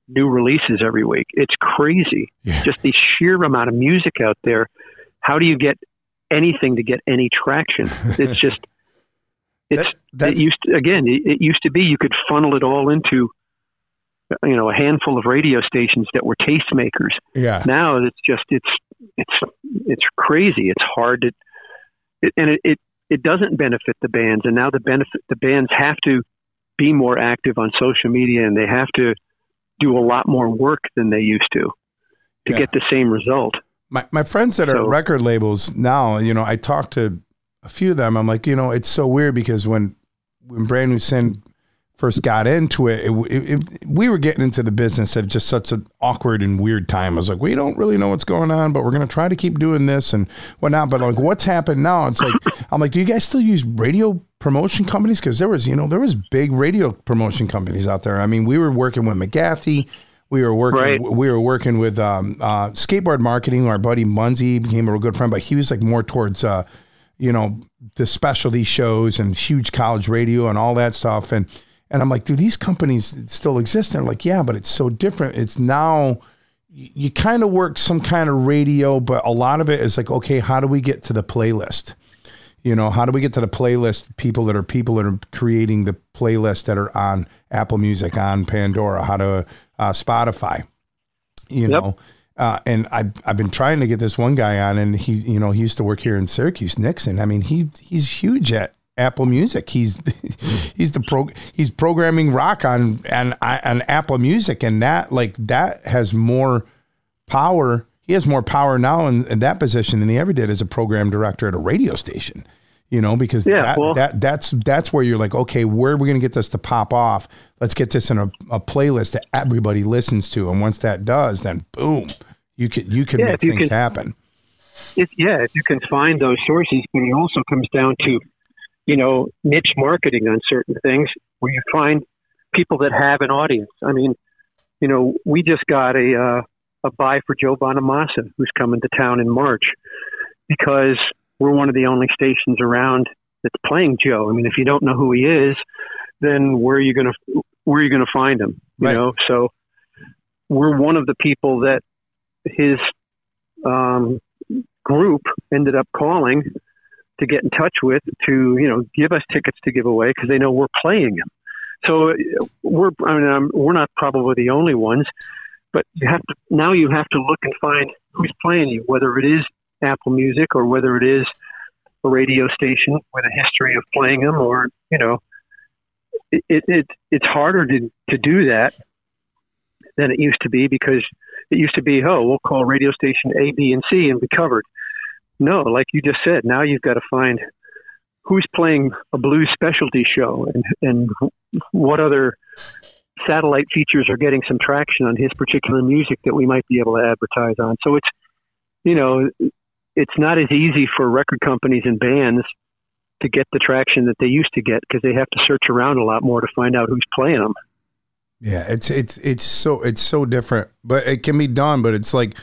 S2: new releases every week. It's crazy. Yeah. Just the sheer amount of music out there. How do you get anything to get any traction? It's just, it's, that, it used to, again, it, it used to be you could funnel it all into, you know, a handful of radio stations that were tastemakers.
S1: Yeah.
S2: Now it's just, it's, it's, it's crazy. It's hard to, it, and it, it it doesn't benefit the bands, and now the benefit the bands have to be more active on social media, and they have to do a lot more work than they used to to yeah. get the same result.
S1: My my friends that are
S2: So-
S1: record labels now, you know, I talked to a few of them. I'm like, you know, it's so weird because when when Brand New Sin first got into it, it, it, it we were getting into the business at just such an awkward and weird time. I was like, we don't really know what's going on, but we're gonna try to keep doing this and whatnot. But like, what's happened now? It's like I'm like, do you guys still use radio promotion companies? Because there was, you know, there was big radio promotion companies out there. I mean, we were working with McGathy. We were working.
S2: Right.
S1: We were working with um, uh, skateboard marketing. Our buddy Munzie became a real good friend, but he was like more towards, uh, you know, the specialty shows and huge college radio and all that stuff. And and I'm like, do these companies still exist? And they're like, yeah, but it's so different. It's now you, you kind of work some kind of radio, but a lot of it is like, okay, how do we get to the playlist? You know, how do we get to the playlist? People that are people that are creating the playlist that are on Apple Music, on Pandora, how to uh, Spotify. You
S2: Yep.
S1: know, uh, and I've I've been trying to get this one guy on, and he you know he used to work here in Syracuse, Nixon. I mean, he he's huge at Apple Music. He's he's the pro he's programming rock on on on Apple Music, and that like that has more power. He has more power now in, in that position than he ever did as a program director at a radio station. You know, because
S2: Yeah,
S1: that,
S2: well-
S1: that that's that's where you're like, okay, where are we going to get this to pop off? Let's get this in a, a playlist that everybody listens to, and once that does, then boom, you can you can
S2: Yeah,
S1: make
S2: you
S1: things
S2: can-
S1: happen.
S2: If, yeah, if you can find those sources, but it also comes down to, you know, niche marketing on certain things where you find people that have an audience. I mean, you know, we just got a uh, a buy for Joe Bonamassa, who's coming to town in March, because we're one of the only stations around that's playing Joe. I mean, if you don't know who he is, then where are you going to where are you going to find him? You
S1: Right.
S2: know, so we're one of the people that his um, group ended up calling to get in touch with to you know give us tickets to give away because they know we're playing them. So we're I mean um, we're not probably the only ones, but you have to now you have to look and find who's playing you, whether it is Apple Music or whether it is a radio station with a history of playing them, or you know, it, it it's harder to to do that than it used to be because it used to be, oh, we'll call radio station A, B, and C and be covered. No, like you just said, now you've got to find who's playing a blues specialty show and, and what other satellite features are getting some traction on his particular music that we might be able to advertise on. So it's, you know, it's not as easy for record companies and bands to get the traction that they used to get because they have to search around a lot more to find out who's playing them.
S1: Yeah, it's it's it's so it's so different, but it can be done. But it's like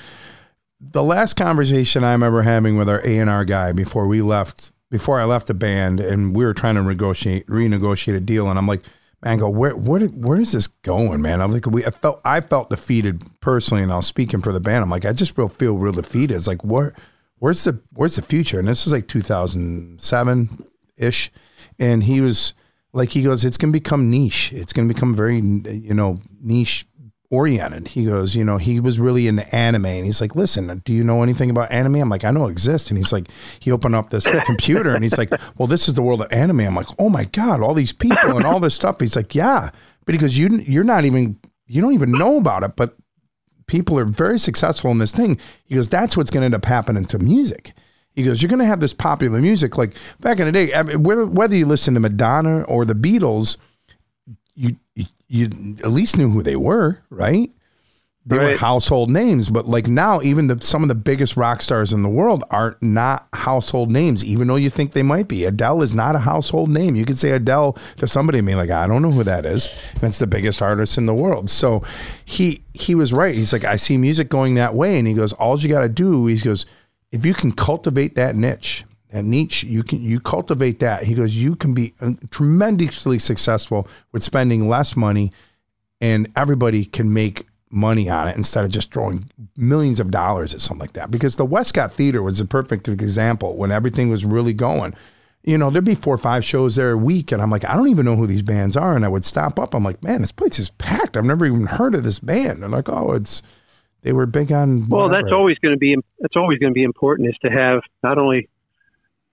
S1: the last conversation I remember having with our A and R guy before we left, before I left the band, and we were trying to negotiate renegotiate a deal, and I'm like, man, I go where where where is this going, man? I'm like, we I felt I felt defeated personally, and I was speaking for the band. I'm like, I just real feel real defeated. It's like where where's the where's the future? And this is like 2007 ish, and he was like he goes, it's to become niche. It's to become very, you know, niche oriented. He goes, you know, he was really into anime, and he's like, listen, do you know anything about anime? I'm like, I know it exists, and he's like, he opened up this computer, and he's like, well, this is the world of anime. I'm like, oh my god, all these people and all this stuff. He's like, yeah, because you you're not even you don't even know about it, but people are very successful in this thing. He goes, that's what's going to end up happening to music. He goes, you're going to have this popular music like back in the day. Whether, whether you listen to Madonna or the Beatles, you, you you at least knew who they were, right? They were household names, but like now, even the, some of the biggest rock stars in the world are not household names, even though you think they might be. Adele is not a household name. You could say Adele to somebody and be like, I don't know who that is. It's the biggest artist in the world. So he he was right. He's like, I see music going that way, and he goes, all you got to do, he goes, if you can cultivate that niche, that niche, you can you cultivate that. He goes, you can be uh, tremendously successful with spending less money, and everybody can make money on it instead of just throwing millions of dollars at something like that. Because the Westcott Theater was a perfect example when everything was really going. You know, there'd be four or five shows there a week, and I'm like, I don't even know who these bands are. And I would stop up. I'm like, man, this place is packed. I've never even heard of this band. They're like, oh, it's they were big on.
S2: Well, that's always going to be that's always going to be important is to have not only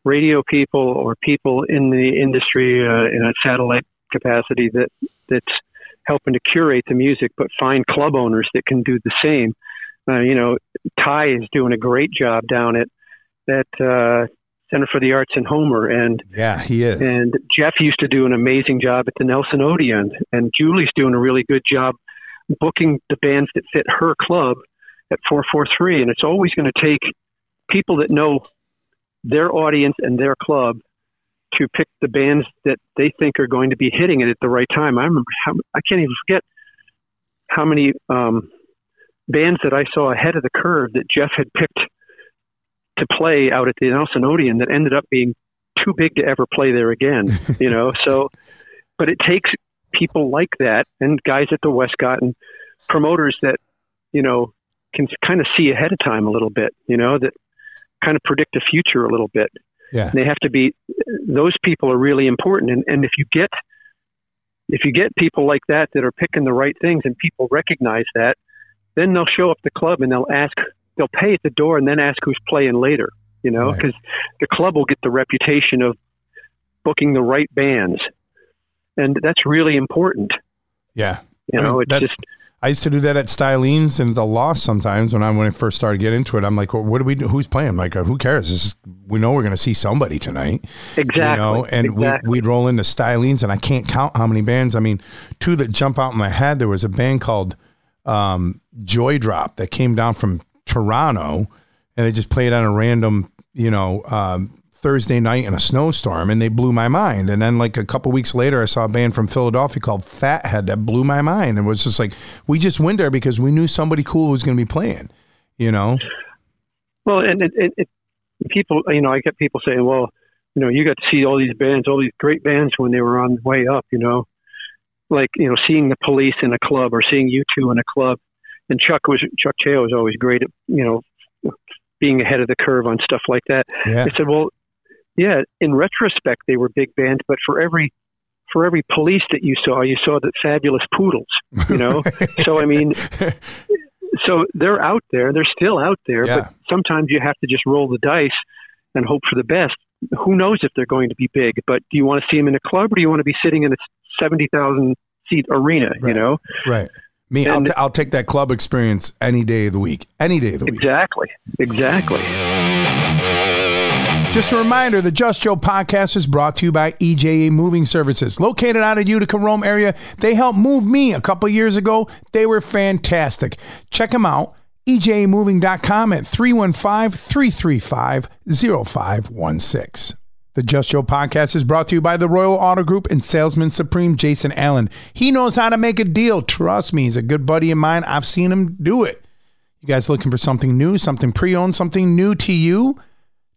S2: radio people or people in the industry uh, in a satellite capacity that that's helping to curate the music, but find club owners that can do the same. Uh, you know, Ty is doing a great job down at that uh, Center for the Arts in Homer, and
S1: yeah, he is.
S2: And Jeff used to do an amazing job at the Nelson Odeon, and Julie's doing a really good job booking the bands that fit her club at 443. And it's always going to take people that know their audience and their club to pick the bands that they think are going to be hitting it at the right time. I remember how, I can't even forget how many um, bands that I saw ahead of the curve that Jeff had picked to play out at the Nelson Odeon that ended up being too big to ever play there again. You know, so but it takes people like that and guys at the Westcott and promoters that you know can kind of see ahead of time a little bit. You know that kind of predict the future a little bit.
S1: Yeah.
S2: And they have to be those people are really important and, and if you get if you get people like that that are picking the right things and people recognize that, then they'll show up the club and they'll ask they'll pay at the door and then ask who's playing later, you know, because right. the club will get the reputation of booking the right bands. And that's really important.
S1: Yeah.
S2: You know, I mean, it's just
S1: I used to do that at Stylene's and the Lost sometimes when I when I first started getting into it. I'm like, well, what do we do? Who's playing? I'm like, who cares? Is, we know we're going to see somebody tonight.
S2: Exactly. You know,
S1: and
S2: exactly.
S1: we, would roll into Stylene's and I can't count how many bands. I mean, two that jump out in my head. There was a band called um, Joydrop that came down from Toronto and they just played on a random, you know, um, Thursday night in a snowstorm and they blew my mind. And then like a couple weeks later, I saw a band from Philadelphia called Fathead that blew my mind. And was just like, we just went there because we knew somebody cool was going to be playing, you know?
S2: Well, and it, it, it, people, you know, I get people saying, well, you know, you got to see all these bands, all these great bands when they were on the way up, you know, like, you know, seeing the police in a club or seeing you two in a club. And Chuck was, Chuck Cheo was always great at, you know, being ahead of the curve on stuff like that.
S1: Yeah.
S2: I said, well, yeah, in retrospect, they were big bands, but for every for every police that you saw, you saw the fabulous poodles. You know, so I mean, so they're out there, they're still out there,
S1: yeah.
S2: but sometimes you have to just roll the dice and hope for the best. Who knows if they're going to be big? But do you want to see them in a club, or do you want to be sitting in a seventy thousand seat arena?
S1: Right.
S2: You know,
S1: right. Me, I'll, t- I'll take that club experience any day of the week. Any day of the week.
S2: Exactly. Exactly.
S1: Just a reminder, the Just Joe podcast is brought to you by EJA Moving Services. Located out of Utica, Rome area, they helped move me a couple years ago. They were fantastic. Check them out, ejamoving.com at 315-335-0516. The Just Joe podcast is brought to you by the Royal Auto Group and Salesman Supreme Jason Allen. He knows how to make a deal. Trust me, he's a good buddy of mine. I've seen him do it. You guys looking for something new, something pre-owned, something new to you?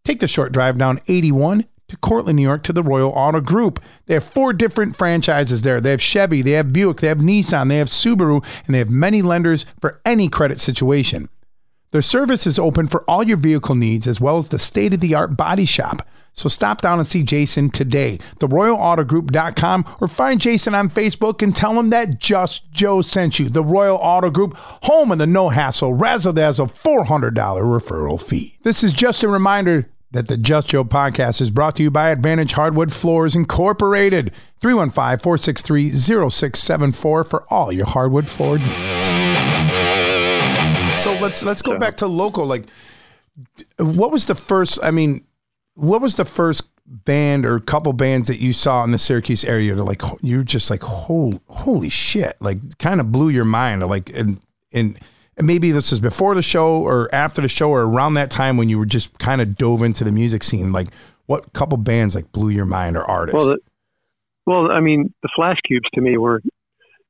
S1: Take the short drive down 81 to Cortland, New York to the Royal Auto Group. They have four different franchises there. They have Chevy, they have Buick, they have Nissan, they have Subaru, and they have many lenders for any credit situation. Their service is open for all your vehicle needs as well as the state of the art body shop. So stop down and see Jason today, theroyalautogroup.com, or find Jason on Facebook and tell him that Just Joe sent you. The Royal Auto Group, home of the no hassle, razzle dazzle $400 referral fee. This is just a reminder that the Just Joe podcast is brought to you by Advantage Hardwood Floors Incorporated. 315 463 0674 for all your hardwood floor needs. So let's let's go back to local. Like, what was the first? I mean, what was the first band or couple bands that you saw in the Syracuse area that like you're just like holy holy shit like kind of blew your mind like and and maybe this is before the show or after the show or around that time when you were just kind of dove into the music scene. Like what couple bands like blew your mind or artists?
S2: Well the, well i mean the flash cubes to me were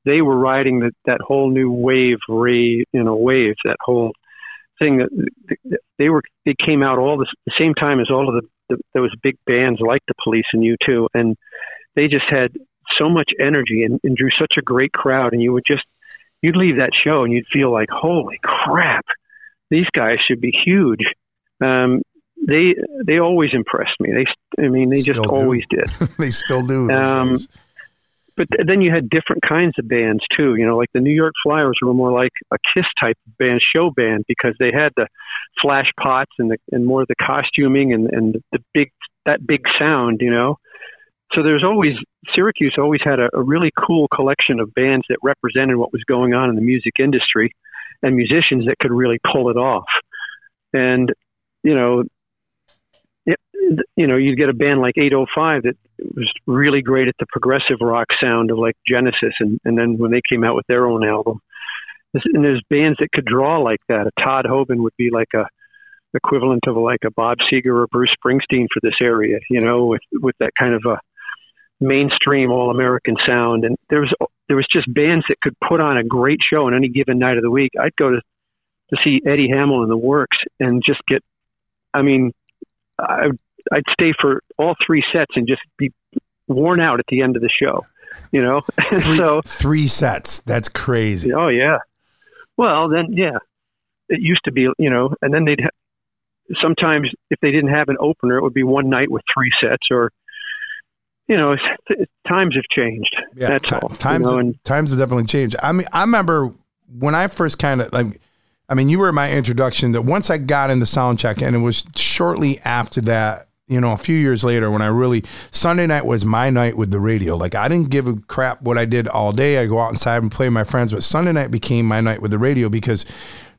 S2: they were riding that that whole new wave ray you know wave that whole thing that they were they came out all the, the same time as all of the, the those big bands like the police and U2 and they just had so much energy and, and drew such a great crowd and you would just you'd leave that show and you'd feel like, holy crap, these guys should be huge. Um, they they always impressed me. They, I mean, they still just do. always did.
S1: they still do.
S2: Um, but then you had different kinds of bands too. You know, like the New York Flyers were more like a Kiss type band, show band, because they had the flash pots and the and more of the costuming and and the big that big sound. You know, so there's always Syracuse always had a, a really cool collection of bands that represented what was going on in the music industry and musicians that could really pull it off. and you know, it, you know, you'd get a band like 805 that was really great at the progressive rock sound of like Genesis, and and then when they came out with their own album, and there's bands that could draw like that. A Todd Hobin would be like a equivalent of like a Bob Seger or Bruce Springsteen for this area, you know, with with that kind of a mainstream all American sound. And there was there was just bands that could put on a great show on any given night of the week. I'd go to to see Eddie Hamill in the Works and just get, I mean, I, I'd stay for all three sets and just be worn out at the end of the show, you know.
S1: Three,
S2: so
S1: three sets. That's crazy.
S2: Oh yeah. Well, then yeah, it used to be, you know, and then they'd ha- sometimes if they didn't have an opener, it would be one night with three sets or you know, times have changed. Yeah, That's t- all.
S1: Times,
S2: you
S1: know, and, times have definitely changed. I mean, I remember when I first kind of like, I mean, you were my introduction that once I got into sound check, and it was shortly after that, you know, a few years later when I really, Sunday night was my night with the radio. Like, I didn't give a crap what I did all day. I go out inside and play with my friends, but Sunday night became my night with the radio because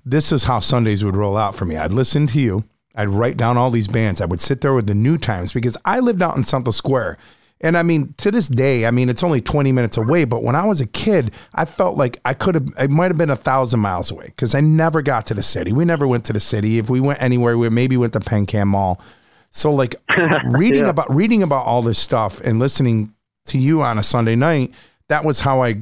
S1: this is how Sundays would roll out for me. I'd listen to you. I'd write down all these bands. I would sit there with the new times because I lived out in Santos Square. And I mean, to this day, I mean, it's only 20 minutes away, but when I was a kid, I felt like I could have, it might have been a thousand miles away because I never got to the city. We never went to the city. If we went anywhere, we maybe went to Penn-Can Mall. So like reading yeah. about, reading about all this stuff and listening to you on a Sunday night, that was how I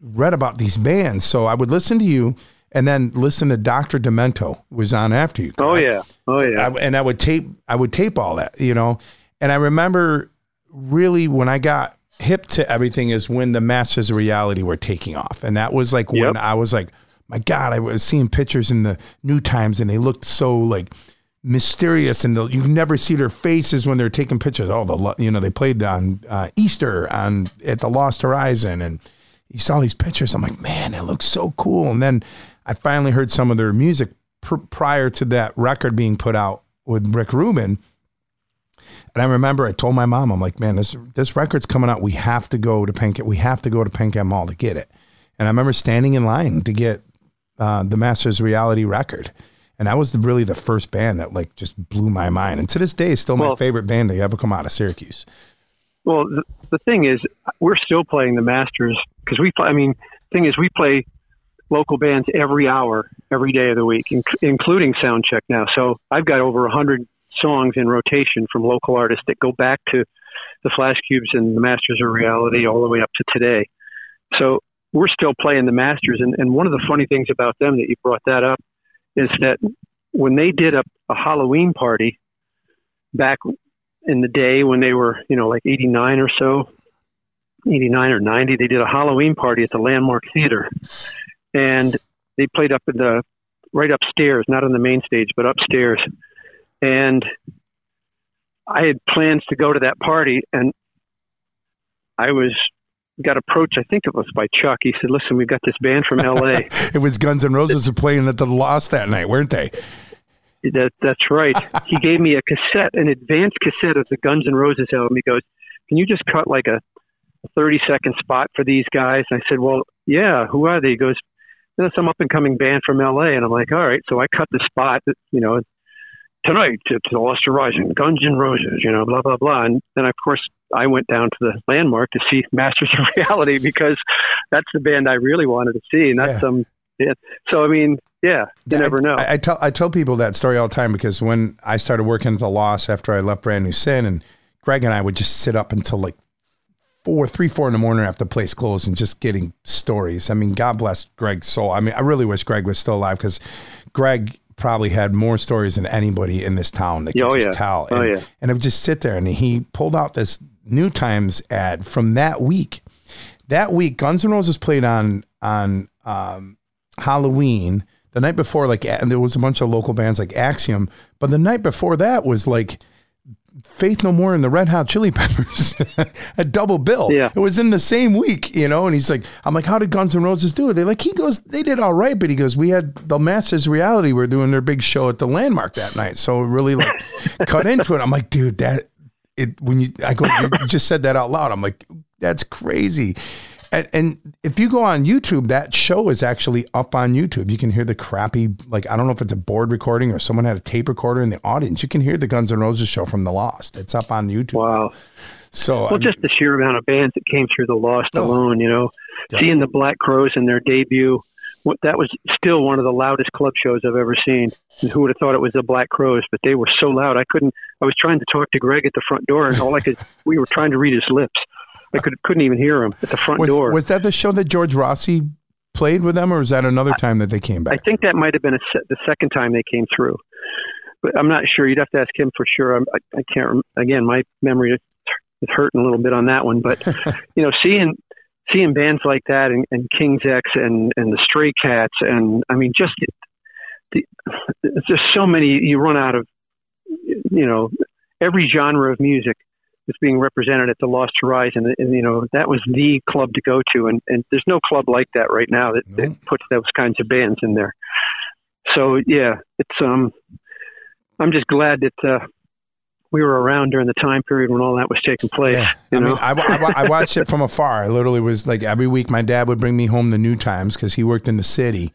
S1: read about these bands. So I would listen to you and then listen to Dr. Demento was on after you.
S2: Oh yeah. Oh yeah.
S1: I, and I would tape, I would tape all that, you know, and I remember really when I got hip to everything is when the Masters of Reality were taking off, and that was like yep. when I was like, my God, I was seeing pictures in the New Times, and they looked so like mysterious, and you never see their faces when they're taking pictures. Oh, the you know they played on uh, Easter on at the Lost Horizon, and you saw these pictures. I'm like, man, it looks so cool. And then I finally heard some of their music pr- prior to that record being put out with Rick Rubin and I remember I told my mom, I'm like, man, this this record's coming out. We have to go to Penn-Can. We have to go to Penn-Can Mall to get it. And I remember standing in line to get uh, the Masters Reality record. And that was the, really the first band that like just blew my mind. And to this day, is still well, my favorite band to ever come out of Syracuse.
S2: Well, the, the thing is, we're still playing the Masters because we play. I mean, thing is, we play local bands every hour, every day of the week, inc- including Soundcheck now. So I've got over a hundred songs in rotation from local artists that go back to the Flash Cubes and the Masters of Reality all the way up to today. So we're still playing the Masters. And, and one of the funny things about them that you brought that up is that when they did a, a Halloween party back in the day when they were, you know, like 89 or so, 89 or 90, they did a Halloween party at the Landmark Theater. And they played up in the right upstairs, not on the main stage, but upstairs and I had plans to go to that party, and I was got approached. I think it was by Chuck. He said, "Listen, we've got this band from L.A.
S1: it was Guns N' Roses playing at the Lost that night, weren't they?
S2: That that's right. he gave me a cassette, an advanced cassette of the Guns N' Roses album. He goes, "Can you just cut like a, a thirty second spot for these guys?" And I said, "Well, yeah. Who are they?" He goes, "You know, some up and coming band from L.A." And I'm like, "All right." So I cut the spot. You know, tonight it's the Lost Horizon, Guns N' Roses, you know, blah blah blah. And then of course I went down to the landmark to see Masters of Reality because that's the band I really wanted to see, and that's yeah. um. Yeah. So I mean, yeah, you never know.
S1: I, I, tell I tell people that story all the time because when I started working at the Lost after I left Brand New Sin, and Greg and I would just sit up until like four, three, four in the morning after the place closed and just getting stories. I mean, God bless Greg's soul. I mean, I really wish Greg was still alive because Greg probably had more stories than anybody in this town that could oh, just yeah. tell.
S2: Oh,
S1: and,
S2: oh, yeah.
S1: and I would just sit there and he pulled out this New Times ad from that week. That week, Guns N' Roses played on on um, Halloween. The night before, like, and there was a bunch of local bands like Axiom, but the night before that was like Faith No More and the Red Hot Chili Peppers, a double bill.
S2: Yeah.
S1: It was in the same week, you know, and he's like, I'm like, how did Guns N' Roses do it? They're like, he goes, they did all right, but he goes, we had the Masters Reality We're doing their big show at the Landmark that night. So it really like cut into it. I'm like, dude, that, it, when you, I go, you just said that out loud. I'm like, that's crazy. And, and, if you go on YouTube, that show is actually up on YouTube. You can hear the crappy, like I don't know if it's a board recording or someone had a tape recorder in the audience. You can hear the Guns N' Roses show from the Lost. It's up on YouTube.
S2: Wow.
S1: So
S2: well, just the sheer amount of bands that came through the Lost oh, alone, you know, seeing the Black Crowes in their debut, that was still one of the loudest club shows I've ever seen. And who would have thought it was the Black Crowes? But they were so loud, I couldn't. I was trying to talk to Greg at the front door, and all I could, we were trying to read his lips. I could couldn't even hear him at the front
S1: was,
S2: door.
S1: Was that the show that George Rossi played with them, or was that another time that they came back?
S2: I think that might have been se- the second time they came through, but I'm not sure. You'd have to ask him for sure. I, I can't. Again, my memory is, hurting a little bit on that one. But you know, seeing seeing bands like that and, and King's X and and the Stray Cats and I mean, just the, just so many. You run out of you know every genre of music was being represented at the Lost Horizon, and, you know that was the club to go to, and, and there's no club like that right now that, that puts those kinds of bands in there. So yeah, it's um, I'm just glad that uh, we were around during the time period when all that was taking place. Yeah.
S1: I know? mean, I, I, I, watched it from afar. I literally was like every week, my dad would bring me home the New Times because he worked in the city.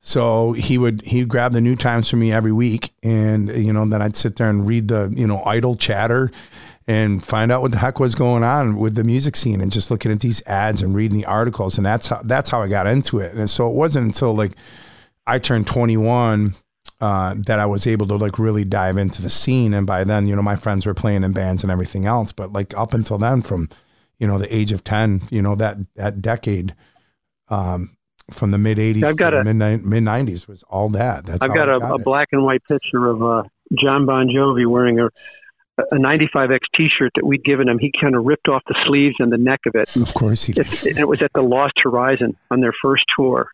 S1: So he would he'd grab the New Times for me every week, and you know then I'd sit there and read the you know idle chatter, and find out what the heck was going on with the music scene and just looking at these ads and reading the articles and that's how that's how I got into it. And so it wasn't until like I turned 21 uh, that I was able to like really dive into the scene. And by then, you know, my friends were playing in bands and everything else. But like up until then, from you know the age of 10, you know that that decade. Um, from the mid '80s to the mid mid '90s was all that. That's
S2: I've got, a, got a black and white picture of uh, Jon Bon Jovi wearing a a 95X T-shirt that we'd given him. He kind of ripped off the sleeves and the neck of it.
S1: Of course he did.
S2: It, it was at the Lost Horizon on their first tour,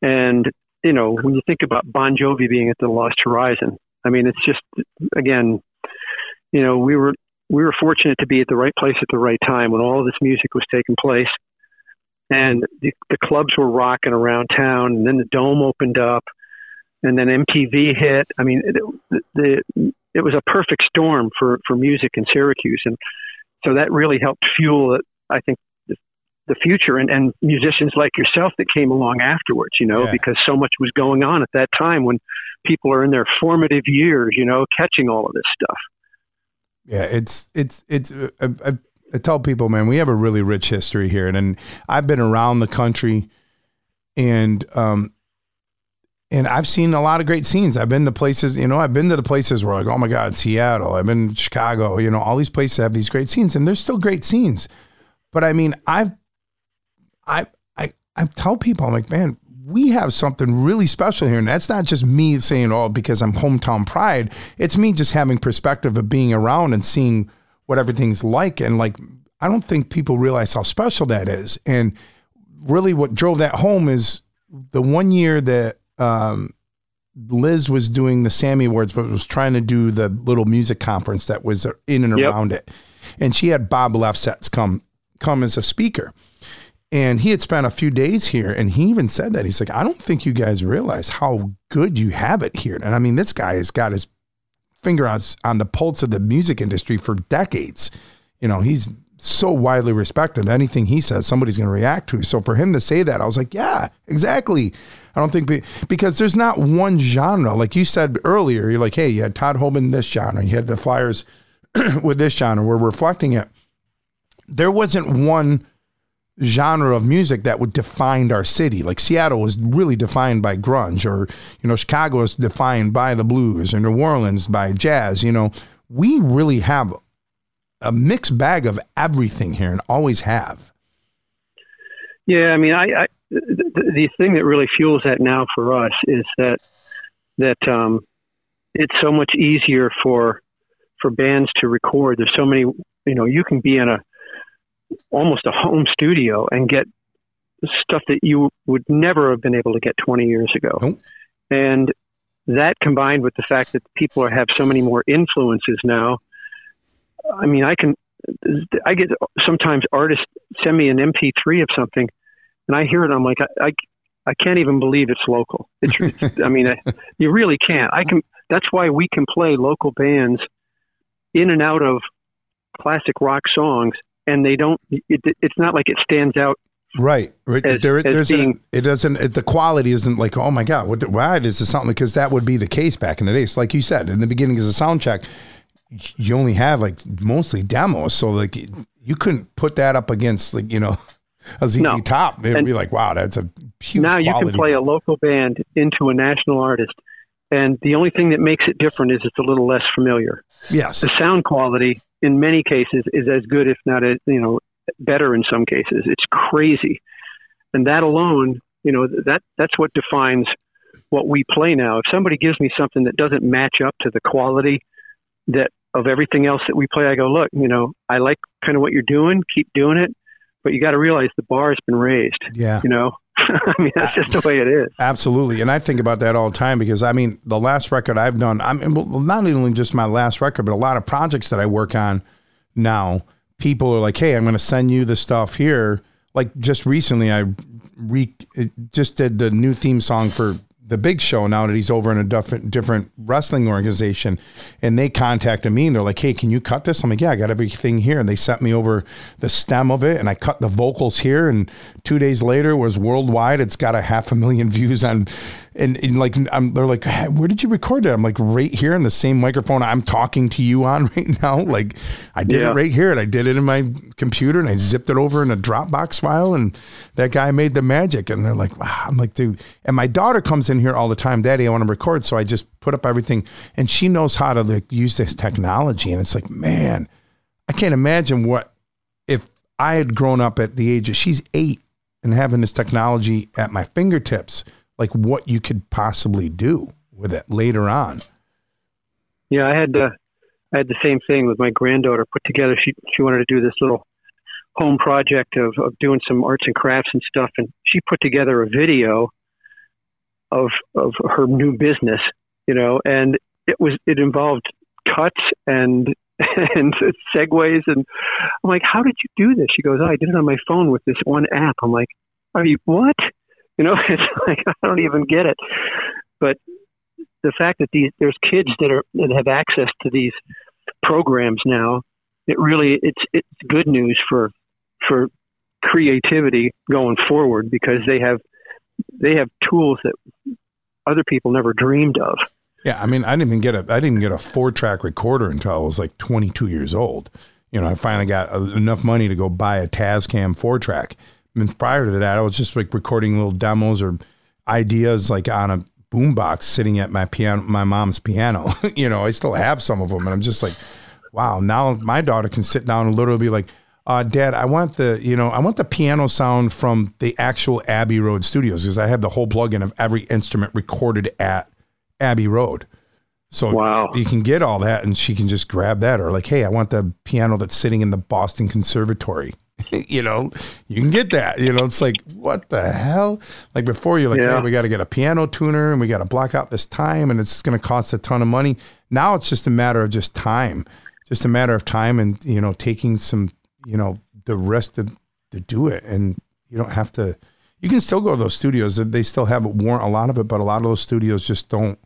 S2: and you know when you think about Bon Jovi being at the Lost Horizon, I mean it's just again, you know we were we were fortunate to be at the right place at the right time when all of this music was taking place, and the, the clubs were rocking around town, and then the dome opened up, and then MTV hit. I mean the, the it was a perfect storm for for music in Syracuse, and so that really helped fuel, I think, the, the future and, and musicians like yourself that came along afterwards. You know, yeah. because so much was going on at that time when people are in their formative years. You know, catching all of this stuff.
S1: Yeah, it's it's it's. Uh, I, I, I tell people, man, we have a really rich history here, and, and I've been around the country, and um, and I've seen a lot of great scenes. I've been to places, you know, I've been to the places where like, oh my God, Seattle. I've been to Chicago. You know, all these places have these great scenes, and there's still great scenes. But I mean, I've, I, I, I tell people, I'm like, man, we have something really special here, and that's not just me saying, oh, because I'm hometown pride. It's me just having perspective of being around and seeing what everything's like, and like, I don't think people realize how special that is. And really, what drove that home is the one year that um, Liz was doing the Sammy Awards, but was trying to do the little music conference that was in and yep. around it. And she had Bob Lefsetz come come as a speaker. And he had spent a few days here, and he even said that he's like, I don't think you guys realize how good you have it here. And I mean, this guy has got his finger on, on the pulse of the music industry for decades. You know, he's so widely respected. Anything he says, somebody's going to react to. So for him to say that, I was like, yeah, exactly. I don't think because there's not one genre. Like you said earlier, you're like, hey, you had Todd Hobin in this genre, you had the Flyers with this genre. We're reflecting it. There wasn't one genre of music that would define our city. Like Seattle was really defined by grunge, or you know, Chicago was defined by the blues, or New Orleans by jazz. You know, we really have a mixed bag of everything here, and always have.
S2: Yeah, I mean, I, I the, the thing that really fuels that now for us is that that um, it's so much easier for for bands to record. There's so many, you know, you can be in a almost a home studio and get stuff that you would never have been able to get 20 years ago. Nope. And that combined with the fact that people have so many more influences now. I mean, I can, I get sometimes artists send me an MP3 of something and I hear it. I'm like, I, I, I can't even believe it's local. It's, it's I mean, I, you really can't. I can. That's why we can play local bands in and out of classic rock songs, and they don't. It, it's not like it stands out
S1: Right, right.
S2: As-
S1: there,
S2: as
S1: there's
S2: being-
S1: it doesn't. It, the quality isn't like, oh my god, what? The, why is this something? Because that would be the case back in the days. Like you said in the beginning, as a sound check, you only had like mostly demos, so like you couldn't put that up against like you know a ZZ
S2: No.
S1: Top.
S2: And-
S1: be like, wow, that's a huge.
S2: now you can play a local band into a national artist, and the only thing that makes it different is it's a little less familiar.
S1: yes,
S2: The sound quality, in many cases, is as good, if not, a, you know, better in some cases. It's crazy, and that alone, you know, that that's what defines what we play now. If somebody gives me something that doesn't match up to the quality that of everything else that we play, I go, look, you know, I like kind of what you're doing. Keep doing it, but you got to realize the bar has been raised.
S1: yeah.
S2: You know, I mean, that's just the way it is.
S1: Absolutely, and I think about that all the time because I mean, the last record I've done, I mean, well, not only just my last record, but a lot of projects that I work on now. People are like, "Hey, I'm going to send you the stuff here." Like just recently, I re just did the new theme song for the Big Show. Now that he's over in a different different wrestling organization, and they contacted me and they're like, "Hey, can you cut this?" I'm like, "Yeah, I got everything here." And they sent me over the stem of it, and I cut the vocals here. And two days later, was worldwide. It's got a half a million views on, and, and like I'm, they're like, "Hey, "Where did you record it? I'm like, "Right here in the same microphone I'm talking to you on right now." Like, I did
S2: Yeah.
S1: it right here, and I did it in my computer, and I zipped it over in a Dropbox file, and that guy made the magic. And they're like, "Wow!" I'm like, "Dude," and my daughter comes in here all the time, "Daddy, I want to record," so I just put up everything, and she knows how to like use this technology, and it's like, man, I can't imagine what if I had grown up at the age of she's eight and having this technology at my fingertips, like what you could possibly do with it later on.
S2: Yeah, I had uh, I had the same thing with my granddaughter put together. She she wanted to do this little home project of, of doing some arts and crafts and stuff, and she put together a video of of her new business, you know, and it was it involved cuts and and segues, and I'm like, how did you do this? She goes, oh, I did it on my phone with this one app. I'm like, are you what? You know, it's like I don't even get it, but the fact that these there's kids that are that have access to these programs now, it really it's it's good news for for creativity going forward because they have they have tools that other people never dreamed of.
S1: Yeah, I mean, I didn't even get a I didn't get a four track recorder until I was like 22 years old. You know, I finally got uh, enough money to go buy a Tascam four track. Prior to that, I was just like recording little demos or ideas like on a boombox sitting at my piano, my mom's piano. you know, I still have some of them, and I'm just like, wow. Now my daughter can sit down and literally be like, uh, Dad, I want the, you know, I want the piano sound from the actual Abbey Road Studios because I have the whole plugin of every instrument recorded at Abbey Road. So
S2: Wow.
S1: you can get all that and she can just grab that or like, hey, I want the piano that's sitting in the Boston Conservatory. you know, you can get that. You know, it's like, what the hell? Like before you're like,
S2: Yeah.
S1: hey, we got to get a piano tuner and we got to block out this time and it's going to cost a ton of money. Now it's just a matter of just time, just a matter of time and, you know, taking some, you know, the rest to, to do it. And you don't have to, you can still go to those studios. They still have a warrant a lot of it, but a lot of those studios just don't,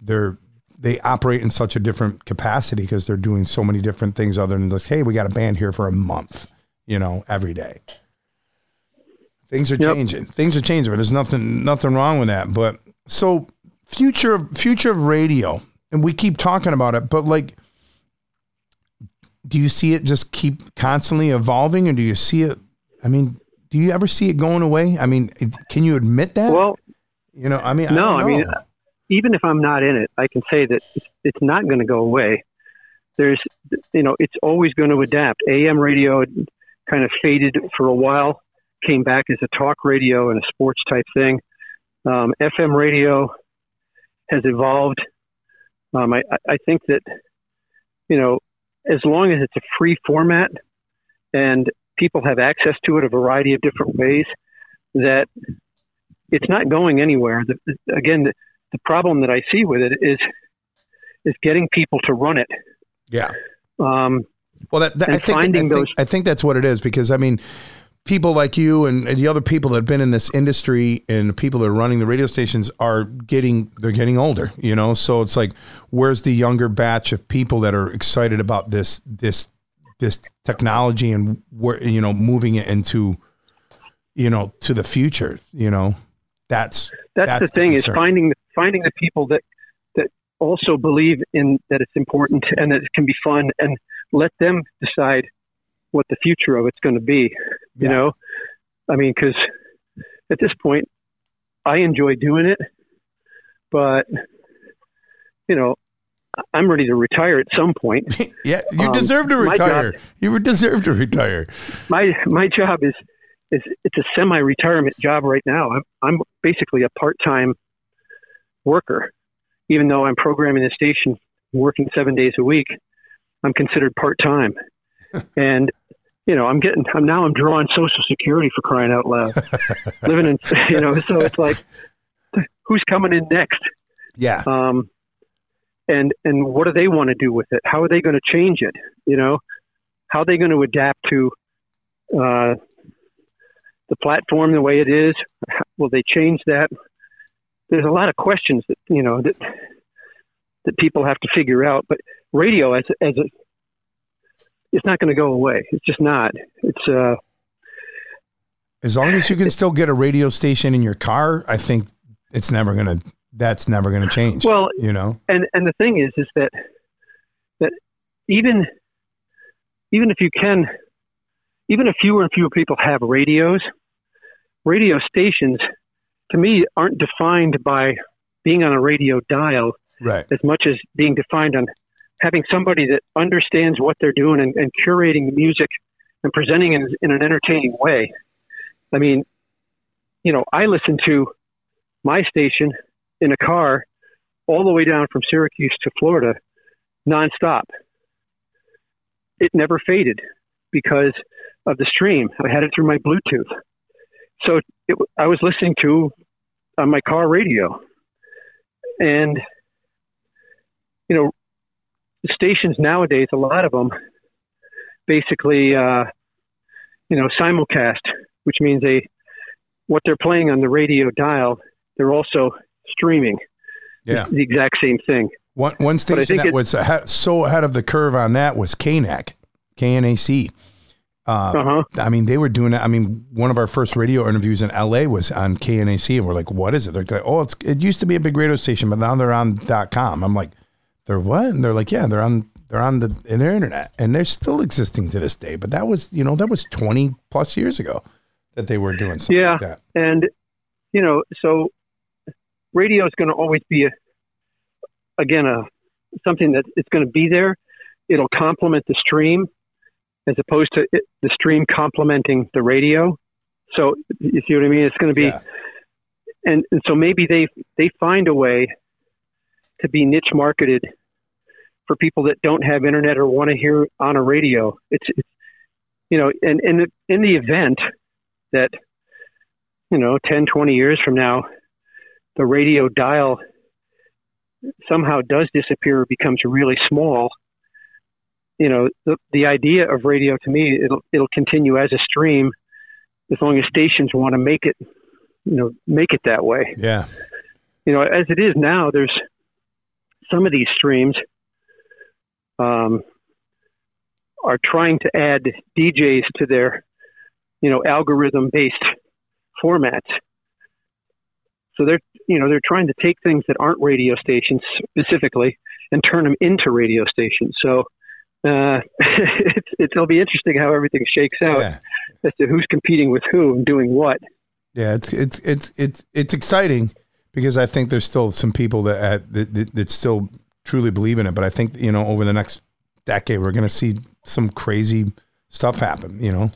S1: they're, they operate in such a different capacity because they're doing so many different things other than just, hey, we got a band here for a month, you know, every day. Things are
S2: Yep.
S1: changing. Things are changing, but there's nothing nothing wrong with that. But so future future of radio, and we keep talking about it, but like do you see it just keep constantly evolving or do you see it I mean, do you ever see it going away? I mean, can you admit that?
S2: Well,
S1: you know, I mean,
S2: no,
S1: I,
S2: I
S1: don't
S2: mean, even if I'm not in it, I can say that it's, it's not going to go away. There's, you know, it's always going to adapt. AM radio kind of faded for a while, came back as a talk radio and a sports type thing. Um, FM radio has evolved. Um, I, I- think that, you know, as long as it's a free format and people have access to it a variety of different ways, that it's not going anywhere. The- again, the, the problem that I see with it is is getting people to run it.
S1: yeah.
S2: Um,
S1: Well, that, that I think I think,
S2: those-
S1: I think that's what it is because I mean, people like you and, and the other people that have been in this industry and the people that are running the radio stations are getting they're getting older, you know. So it's like, where's the younger batch of people that are excited about this this this technology and where you know moving it into you know, to the future. You know, that's
S2: that's,
S1: That's
S2: the
S1: the
S2: thing is finding finding the people that that also believe in that it's important and that it can be fun and let them decide what the future of it's going to be you know i mean because at this point i enjoy doing it but you know i'm ready to retire at some point
S1: yeah. You
S2: Um,
S1: deserve to
S2: my job-
S1: retire. You deserve to retire.
S2: my my job is is it's a semi-retirement job right now. I'm I'm basically a part-time worker, even though I'm programming the station, working seven days a week. I'm considered part-time, and you know I'm getting I'm now I'm drawing Social Security for crying out loud, living in you know so it's like who's coming in next?
S1: Yeah.
S2: um, and and what do they want to do with it? How are they going to change it? You know, how are they going to adapt to uh, the platform the way it is? Will they change that? There's a lot of questions that you know that that people have to figure out. But radio, as as a, it's not going to go away. It's just not. It's uh,
S1: As long as you can still get a radio station in your car, I think it's never gonna. That's never gonna change.
S2: well,
S1: you know.
S2: and and the thing is is that that even even if you can even if fewer and fewer people have radios radio stations to me aren't defined by being on a radio dial
S1: Right.
S2: as much as being defined on having somebody that understands what they're doing and, and curating the music and presenting it in an entertaining way. I mean, you know, I listen to my station in a car all the way down from Syracuse to Florida nonstop. It never faded because of the stream. I had it through my Bluetooth. So it, I was listening to on my car radio. And you know, stations nowadays, a lot of them basically, uh, you know, simulcast, which means they, what they're playing on the radio dial, they're also streaming
S1: Yeah.
S2: the exact same thing.
S1: One one station
S2: think
S1: that was so ahead of the curve on that was KNAC, KNAC. Uh,
S2: Uh huh.
S1: I mean, they were doing it. I mean, one of our first radio interviews in LA was on KNAC, and we're like, "What is it?" They're like, "Oh, it's it used to be a big radio station, but now they're on .com." I'm like, "They're what?" And they're like, "Yeah, they're on they're on the in their internet, and they're still existing to this day." But that was, you know, that was 20 plus years ago that they were doing something
S2: Yeah.
S1: like that.
S2: And, you know, so radio is going to always be, a, again, a something that it's going to be there. It'll complement the stream as opposed to it, the stream complementing the radio. So you see what I mean? It's going to be,
S1: Yeah.
S2: and, and so maybe they they find a way to be niche marketed for people that don't have internet or want to hear on a radio. It's, it's you know, and in the, in the event that you know 10 20 years from now the radio dial somehow does disappear or becomes really small you know the the idea of radio to me it'll it'll continue as a stream as long as stations want to make it you know make it that way
S1: Yeah,
S2: you know as it is now there's some of these streams um, are trying to add DJs to their you know algorithm based formats. So they're you know they're trying to take things that aren't radio stations specifically and turn them into radio stations. So uh, it's, it'll be interesting how everything shakes out
S1: yeah.
S2: as to who's competing with who and doing what.
S1: Yeah, it's it's it's it's it's exciting because I think there's still some people that uh, that, that, that still truly believe in it. But I think you know over the next decade we're going to see some crazy stuff happen. You know,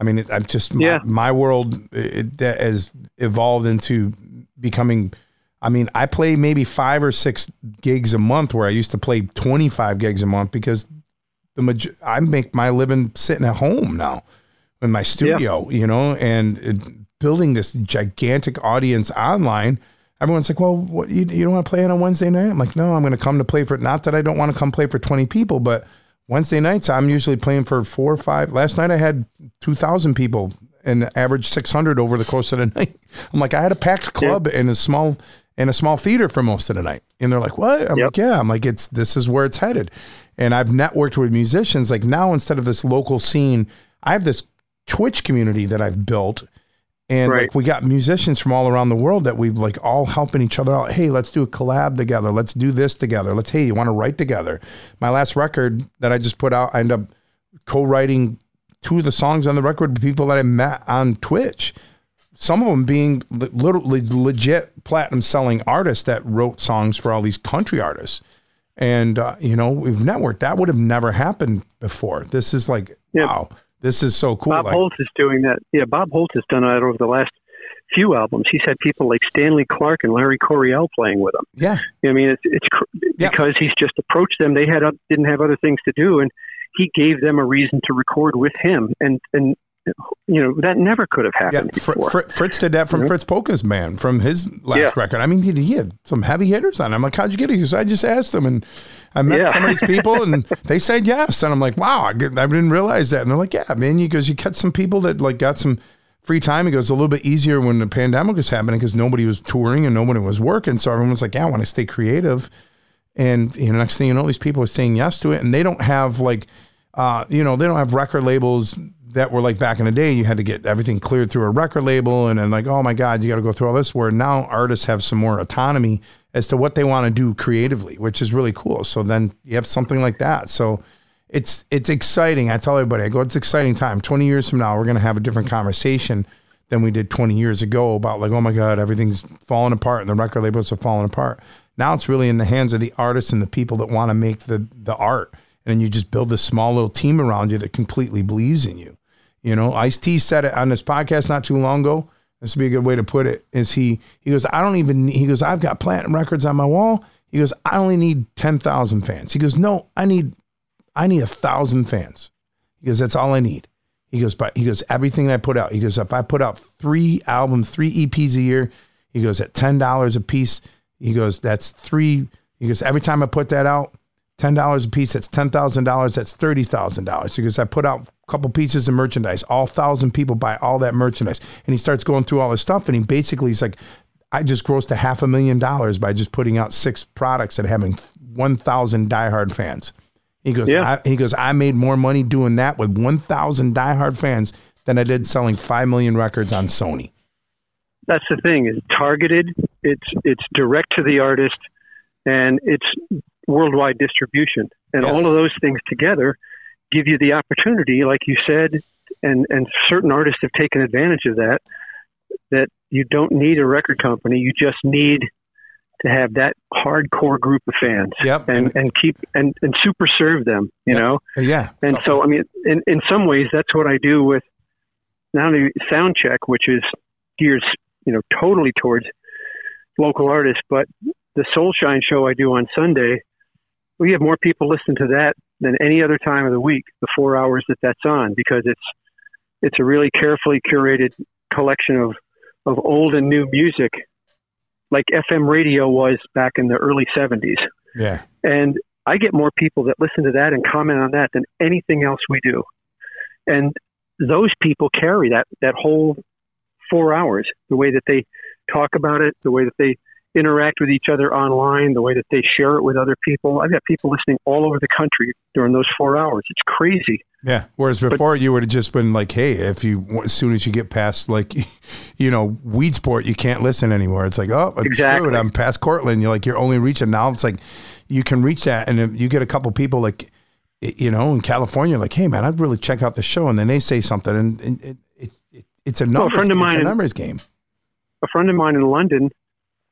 S1: I mean, it, I'm just my,
S2: Yeah.
S1: my world it, that has evolved into becoming. I mean, I play maybe five or six gigs a month where I used to play 25 gigs a month because the maj- I make my living sitting at home now in my studio, you know, and it, building this gigantic audience online. Everyone's like, "Well, what you, you don't want to play on a Wednesday night?" I'm like, "No, I'm going to come to play for. It. Not that I don't want to come play for 20 people, but Wednesday nights I'm usually playing for four or five. Last night I had 2,000 people and averaged 600 over the course of the night. I'm like, I had a packed club in a small in a small theater for most of the night. And they're like, "What?" I'm
S2: Yep.
S1: like, "Yeah." I'm like, "It's this is where it's headed." And I've networked with musicians. Like now, instead of this local scene, I have this Twitch community that I've built And
S2: Right.
S1: like we got musicians from all around the world that we've like all helping each other out. Hey, let's do a collab together. Let's do this together. Let's hey, you want to write together? My last record that I just put out, I ended up co-writing two of the songs on the record with people that I met on Twitch. Some of them being literally legit platinum selling artists that wrote songs for all these country artists. And uh, you know, we've networked. That would have never happened before. This is like
S2: Yeah.
S1: wow. This is so cool.
S2: Bob
S1: Like,
S2: Holz is doing that. Yeah, Bob Holz has done that over the last few albums. He's had people like Stanley Clarke and Larry Coryell playing with him.
S1: yeah,
S2: I mean, it's it's cr-
S1: Yeah.
S2: because he's just approached them. They had oth- didn't have other things to do, and he gave them a reason to record with him. And and you know that never could have
S1: Yeah,
S2: happened
S1: Fr-
S2: before.
S1: Fr- Fritz did that from
S2: Yeah.
S1: Fritz Polka's man from his last
S2: Yeah.
S1: record. I mean, he, he had some heavy hitters on. it. I'm like, how'd you get it? He goes, I just asked them, and I met
S2: Yeah.
S1: some of these people, and they said yes. And I'm like, wow, I, didn't realize that. And they're like, yeah, man. He goes, you catch some people that like got some free time. He goes, a little bit easier when the pandemic was happening because nobody was touring and nobody was working. So everyone's like, yeah, I want to stay creative. And you know, next thing you know, these people are saying yes to it, and they don't have like, uh, you know, they don't have record labels that were like back in the day. You had to get everything cleared through a record label, and then like, oh my god, you got to go through all this. Where now artists have some more autonomy as to what they want to do creatively, which is really cool. So then you have something like that. So it's it's exciting. I tell everybody, I go, it's exciting time. Twenty years from now, we're gonna have a different conversation than we did 20 years ago about like, oh my God, everything's falling apart and the record labels are falling apart. Now it's really in the hands of the artists and the people that want to make the the art. And you just build this small little team around you that completely believes in you. You know, Ice T said it on this podcast not too long ago. This would be a good way to put it. Is he he goes, I don't even he goes, I've got platinum records on my wall. He goes, I only need ten thousand fans. He goes, No, I need I need a thousand fans. He goes, That's all I need. He goes, but he goes, everything I put out. He goes, if I put out three albums, three EPs a year, he goes at ten dollars a piece. He goes, that's three. He goes, every time I put that out, ten dollars a piece. That's ten thousand dollars. That's thirty thousand dollars. because I put out a couple pieces of merchandise. All thousand people buy all that merchandise, and he starts going through all his stuff. And he basically he's like, I just grossed a half a million dollars by just putting out six products and having one thousand diehard fans. He goes,
S2: Yeah.
S1: I, he goes, I made more money doing that with 1,000 diehard fans than I did selling 5 million records on Sony.
S2: That's the thing. It's targeted. It's it's direct to the artist, and it's worldwide distribution. And
S1: Yeah.
S2: all of those things together give you the opportunity, like you said, and and certain artists have taken advantage of that. That you don't need a record company. You just need to have that hardcore group of fans
S1: Yep.
S2: and, and keep and, and super serve them, you
S1: Yep.
S2: know?
S1: Yeah.
S2: And so, I mean, in, in some ways, that's what I do with not only sound check, which is geared, you know, totally towards local artists, but the Soul Shine show I do on Sunday, we have more people listen to that than any other time of the week, the four hours that that's on, because it's, it's a really carefully curated collection of, of old and new music, like FM radio was back in the early 70s.
S1: Yeah.
S2: And I get more people that listen to that and comment on that than anything else we do. And those people carry that, that whole four hours, the way that they talk about it, the way that they interact with each other online, the way that they share it with other people. I've got people listening all over the country during those four hours. It's crazy.
S1: Yeah. Whereas before you would have just been like, hey, if you, as soon as you get past like, you know, Weedsport, you can't listen anymore. It's like, oh, I'm
S2: Exactly.
S1: screwed. I'm past Cortland. You're like, you're only reaching now. It's like, you can reach that. And if you get a couple people like, you know, in California, like, hey man, I'd really check out the show. And then they say something and, and it, it, it, it's a
S2: Well, a friend of
S1: it's
S2: mine
S1: a numbers game.
S2: A friend of mine in London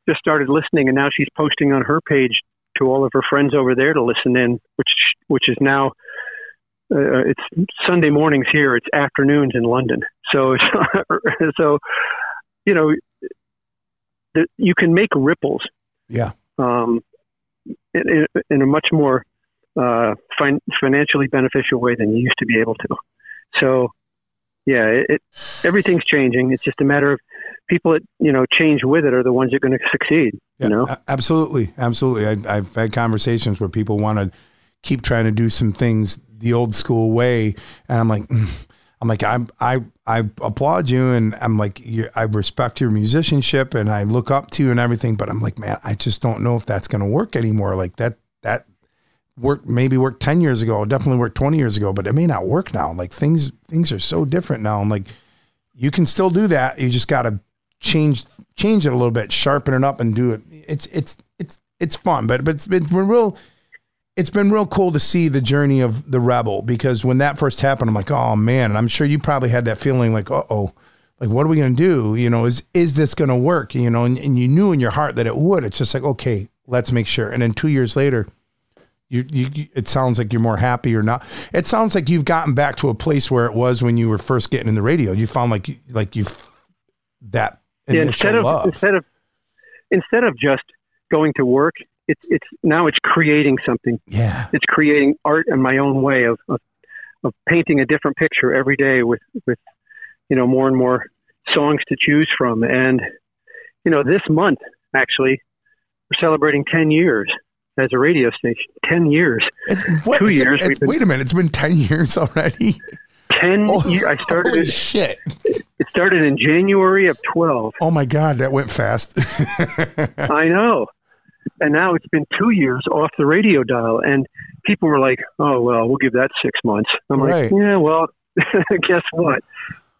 S2: just started listening, and now she's posting on her page to all of her friends over there to listen in, which which is now uh, it's Sunday mornings here. It's afternoons in London. So it's, so you know the, you can make ripples
S1: Yeah.
S2: um, in, in, in a much more uh, fin- financially beneficial way than you used to be able to. So, yeah, it, it everything's changing. It's just a matter of people that you know change with it are the ones that are going to succeed.
S1: Yeah,
S2: You know,
S1: absolutely, absolutely. I, I've had conversations where people want to keep trying to do some things the old school way, and I'm like, mm. I'm like, I'm, I, I applaud you, and I'm like, I respect your musicianship, and I look up to you and everything, but I'm like, man, I just don't know if that's going to work anymore. Like that, that worked maybe worked 10 years ago, definitely worked 20 years ago, but it may not work now. Like things, things are so different now. I'm like, you can still do that. You just got to change change it a little bit, sharpen it up, and do it. It's it's it's it's fun, but but it's been real. It's been real cool to see the journey of the rebel because when that first happened, I'm like, oh man, and I'm sure you probably had that feeling like, uh oh, like what are we gonna do? You know, is is this gonna work? You know, and, and you knew in your heart that it would. It's just like, okay, let's make sure. And then two years later, you, you, it sounds like you're more happy or not. It sounds like you've gotten back to a place where it was when you were first getting in the radio. You found like like you that
S2: yeah, instead of
S1: love.
S2: instead of instead of just going to work, it's it's now it's creating something.
S1: Yeah,
S2: it's creating art in my own way of, of of painting a different picture every day with with you know more and more songs to choose from. And you know, this month actually we're celebrating ten years as a radio station. Ten years.
S1: It's, what,
S2: Two years.
S1: A, been, wait a minute. It's been ten years already.
S2: Ten. Oh, years. I started.
S1: Holy shit!
S2: It started in January of twelve.
S1: Oh my god, that went fast.
S2: I know. And now it's been two years off the radio dial, and people were like, "Oh well, we'll give that six months." I'm
S1: right.
S2: like, "Yeah, well, guess what?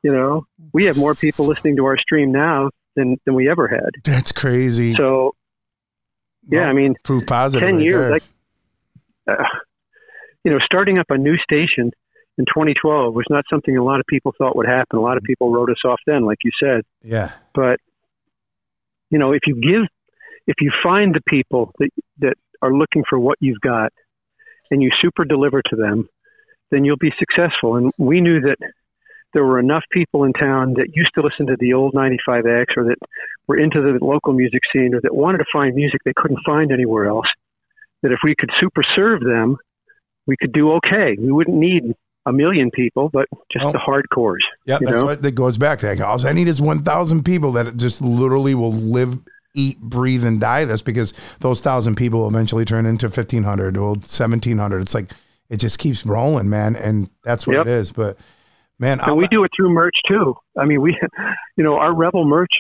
S2: You know, we have more people listening to our stream now than than we ever had."
S1: That's crazy.
S2: So, yeah,
S1: well,
S2: I mean,
S1: proof positive.
S2: Ten
S1: right
S2: years, like, uh, you know, starting up a new station in 2012 was not something a lot of people thought would happen. A lot of mm-hmm. people wrote us off then, like you said.
S1: Yeah.
S2: But you know, if you give, if you find the people that that are looking for what you've got, and you super deliver to them, then you'll be successful. And we knew that there were enough people in town that used to listen to the old 95X or that were into the local music scene or that wanted to find music they couldn't find anywhere else. That if we could super serve them, we could do okay. We wouldn't need a million people, but just
S1: Oh.
S2: the hardcores.
S1: Yeah, that's
S2: know?
S1: what that goes back to. Like, all I need is one thousand people that just literally will live, eat, breathe, and die this because those thousand people will eventually turn into fifteen hundred or seventeen hundred. It's like it just keeps rolling, man, and that's what
S2: Yep.
S1: it is. But man,
S2: And we do it through merch too. I mean, we, you know, our Rebel merch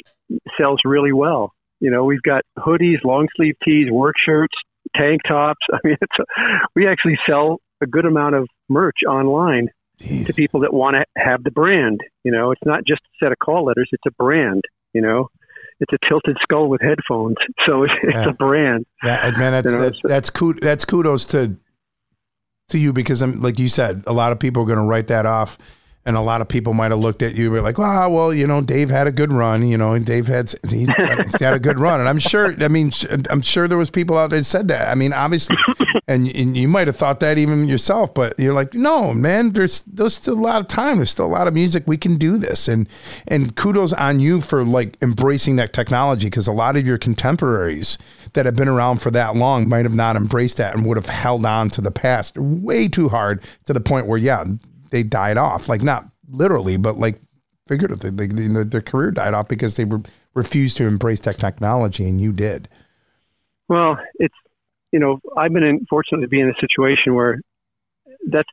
S2: sells really well. You know, we've got hoodies, long sleeve tees, work shirts, tank tops. I mean, it's a, we actually sell a good amount of merch online
S1: Jeez.
S2: to people that want to have the brand. You know, it's not just a set of call letters; it's a brand. You know, it's a tilted skull with headphones, so it's,
S1: Yeah.
S2: it's a brand.
S1: Yeah, man, that's
S2: You know,
S1: that, that's kud- that's kudos to to you because I'm like you said, a lot of people are going to write that off, and a lot of people might have looked at you and be like, "Wow, well, you know, Dave had a good run, you know, and Dave had he's, he's had a good run," and I'm sure, I mean, I'm sure there was people out there that said that. I mean, obviously, and and you might have thought that even yourself, but you're like, no, man, there's there's still a lot of time, there's still a lot of music, we can do this, and and kudos on you for like embracing that technology because a lot of your contemporaries that have been around for that long might have not embraced that and would have held on to the past way too hard to the point where yeah they died off like not literally but like figuratively they, know, their career died off because they re- refused to embrace tech technology and you did
S2: Well, it's you know I've been in, fortunate to be in a situation where that's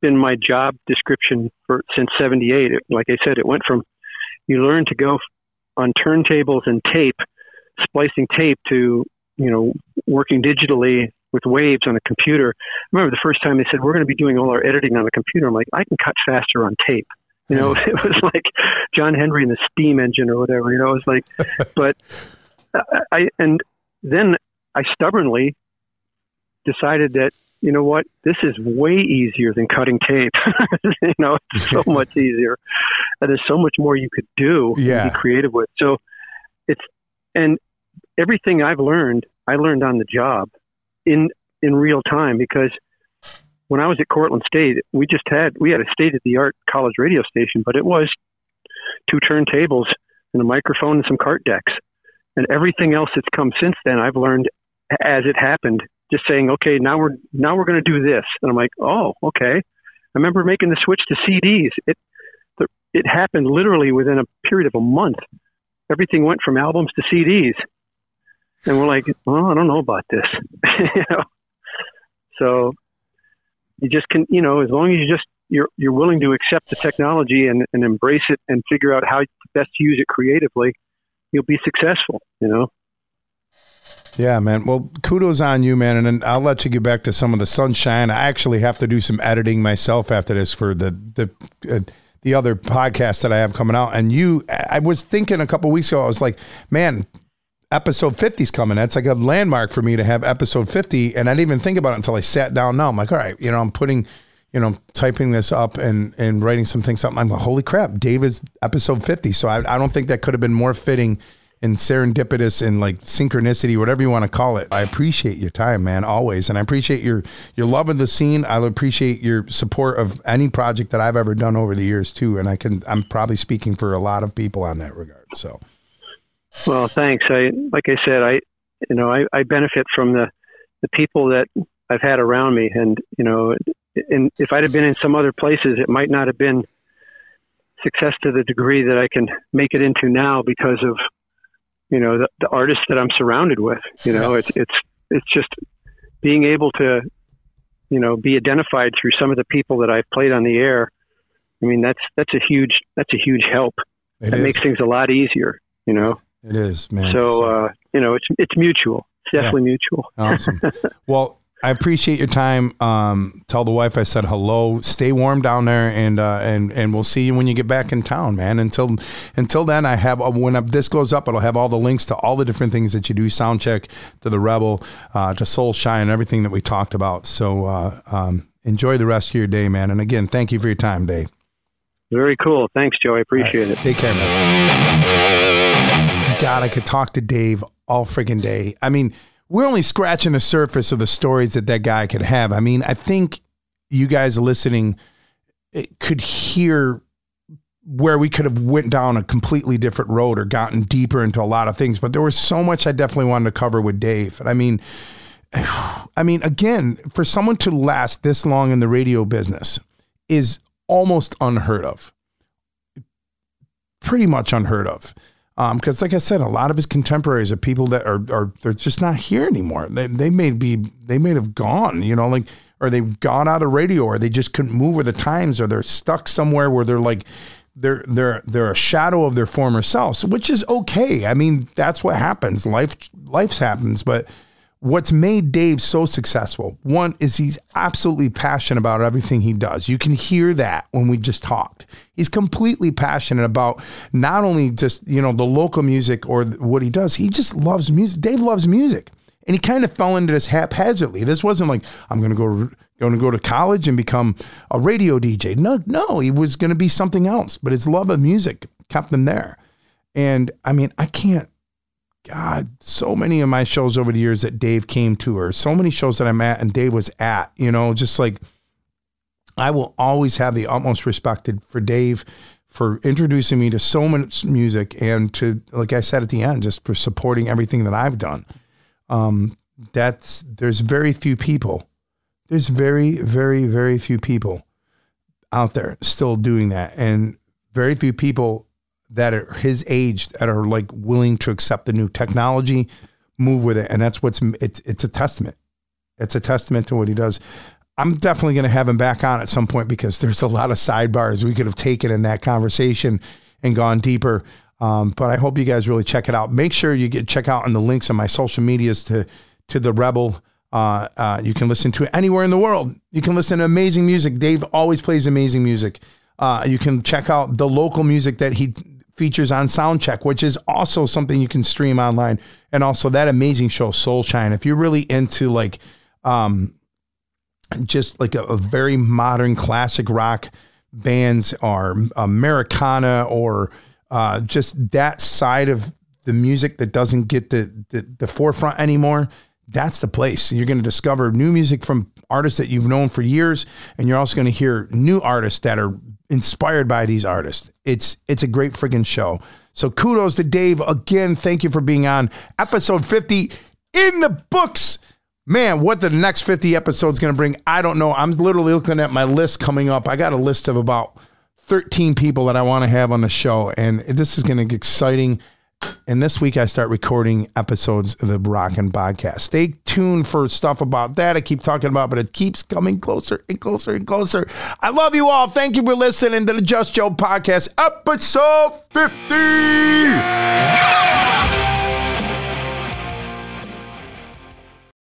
S2: been my job description for since '78. Like I said, it went from you learn to go on turntables and tape, splicing tape to you know working digitally with waves on a computer. I remember the first time they said we're going to be doing all our editing on a computer. I'm like, I can cut faster on tape. You know, it was like John Henry and the steam engine or whatever. You know, it was like, but I, and then I stubbornly decided that you know what this is way easier than cutting tape. you know, it's so much easier, and there's so much more you could do
S1: Yeah.
S2: and be creative with. So it's and everything I've learned, I learned on the job in in real time because when I was at Cortland State, we just had we had a state of the art college radio station, but it was two turntables and a microphone and some cart decks. And everything else that's come since then, I've learned as it happened. Just saying, okay, now we're now we're going to do this, and I'm like, oh, okay. I remember making the switch to CDs. It it happened literally within a period of a month. Everything went from albums to CDs, and we're like, well, I don't know about this, you know. So you just can, you know, as long as you just you're you're willing to accept the technology and, and embrace it and figure out how best to use it creatively, you'll be successful. You know.
S1: Yeah, man. Well, kudos on you, man. And then I'll let you get back to some of the sunshine. I actually have to do some editing myself after this for the the uh, the other podcast that I have coming out. And you, I was thinking a couple weeks ago, I was like, man, episode 50 is coming. That's like a landmark for me to have episode 50. And I didn't even think about it until I sat down now. I'm like, all right, you know, I'm putting, you know, I'm typing this up and, and writing some things up. I'm like, holy crap, Dave is episode 50. So I, I don't think that could have been more fitting and serendipitous and like synchronicity, whatever you want to call it. I appreciate your time, man, always, and I appreciate your your love of the scene. I appreciate your support of any project that I've ever done over the years too. And I can I'm probably speaking for a lot of people on that regard. So,
S2: well, thanks. I like I said, I you know I, I benefit from the the people that I've had around me, and you know, and if I'd have been in some other places, it might not have been success to the degree that I can make it into now because of you know the, the artists that I'm surrounded with. You know, it's it's it's just being able to you know be identified through some of the people that I've played on the air. I mean, that's that's a huge that's a huge help. It that is. makes things a lot easier. You know,
S1: it is, man.
S2: So uh, you know, it's it's mutual. It's definitely yeah. mutual.
S1: Awesome. well, I appreciate your time. Um, tell the wife I said hello. Stay warm down there, and uh, and and we'll see you when you get back in town, man. Until until then, I have uh, when this goes up, it'll have all the links to all the different things that you do. Sound check to the Rebel, uh, to Soul Shine, everything that we talked about. So uh, um, enjoy the rest of your day, man. And again, thank you for your time, Dave.
S2: Very cool. Thanks, Joe. I appreciate right. it.
S1: Take care, man. God, I could talk to Dave all friggin' day. I mean we're only scratching the surface of the stories that that guy could have. I mean, I think you guys listening eh, could hear where we could have went down a completely different road or gotten deeper into a lot of things, but there was so much I definitely wanted to cover with Dave. And I mean, I mean, again, for someone to last this long in the radio business is almost unheard of. Pretty much unheard of because um, like I said, a lot of his contemporaries are people that are are they're just not here anymore. They they may be they may have gone, you know, like or they've gone out of radio, or they just couldn't move with the times, or they're stuck somewhere where they're like they're they're they're a shadow of their former selves, which is okay. I mean, that's what happens. Life life happens, but what's made Dave so successful, one is he's absolutely passionate about everything he does. You can hear that when we just talked. He's completely passionate about not only just, you know, the local music or what he does, he just loves music. Dave loves music. And he kind of fell into this haphazardly. This wasn't like I'm going to go going to go to college and become a radio DJ. No, no, he was going to be something else, but his love of music kept him there. And I mean, I can't God, so many of my shows over the years that Dave came to, or so many shows that I'm at and Dave was at, you know, just like I will always have the utmost respect for Dave for introducing me to so much music and to, like I said at the end, just for supporting everything that I've done. Um, that's there's very few people. There's very, very, very few people out there still doing that, and very few people that are his age that are like willing to accept the new technology, move with it, and that's what's it's it's a testament. It's a testament to what he does. I'm definitely going to have him back on at some point because there's a lot of sidebars we could have taken in that conversation and gone deeper. Um, but I hope you guys really check it out. Make sure you get check out on the links on my social medias to to the Rebel. Uh, uh, you can listen to it anywhere in the world. You can listen to amazing music. Dave always plays amazing music. Uh, you can check out the local music that he features on Soundcheck, which is also something you can stream online. And also that amazing show, Soul Shine. If you're really into like, um, just like a, a very modern classic rock bands or Americana or uh, just that side of the music that doesn't get the, the, the forefront anymore, that's the place. You're going to discover new music from artists that you've known for years, and you're also going to hear new artists that are inspired by these artists. It's it's a great friggin' show. So kudos to Dave again. Thank you for being on episode 50 in the books. Man, what the next 50 episodes going to bring, I don't know. I'm literally looking at my list coming up. I got a list of about 13 people that I want to have on the show, and this is going to get exciting. And this week I start recording episodes of the Rockin' Podcast. Stay tuned for stuff about that. I keep talking about, but it keeps coming closer and closer and closer. I love you all. Thank you for listening to the Just Joe Podcast, episode 50. Yeah!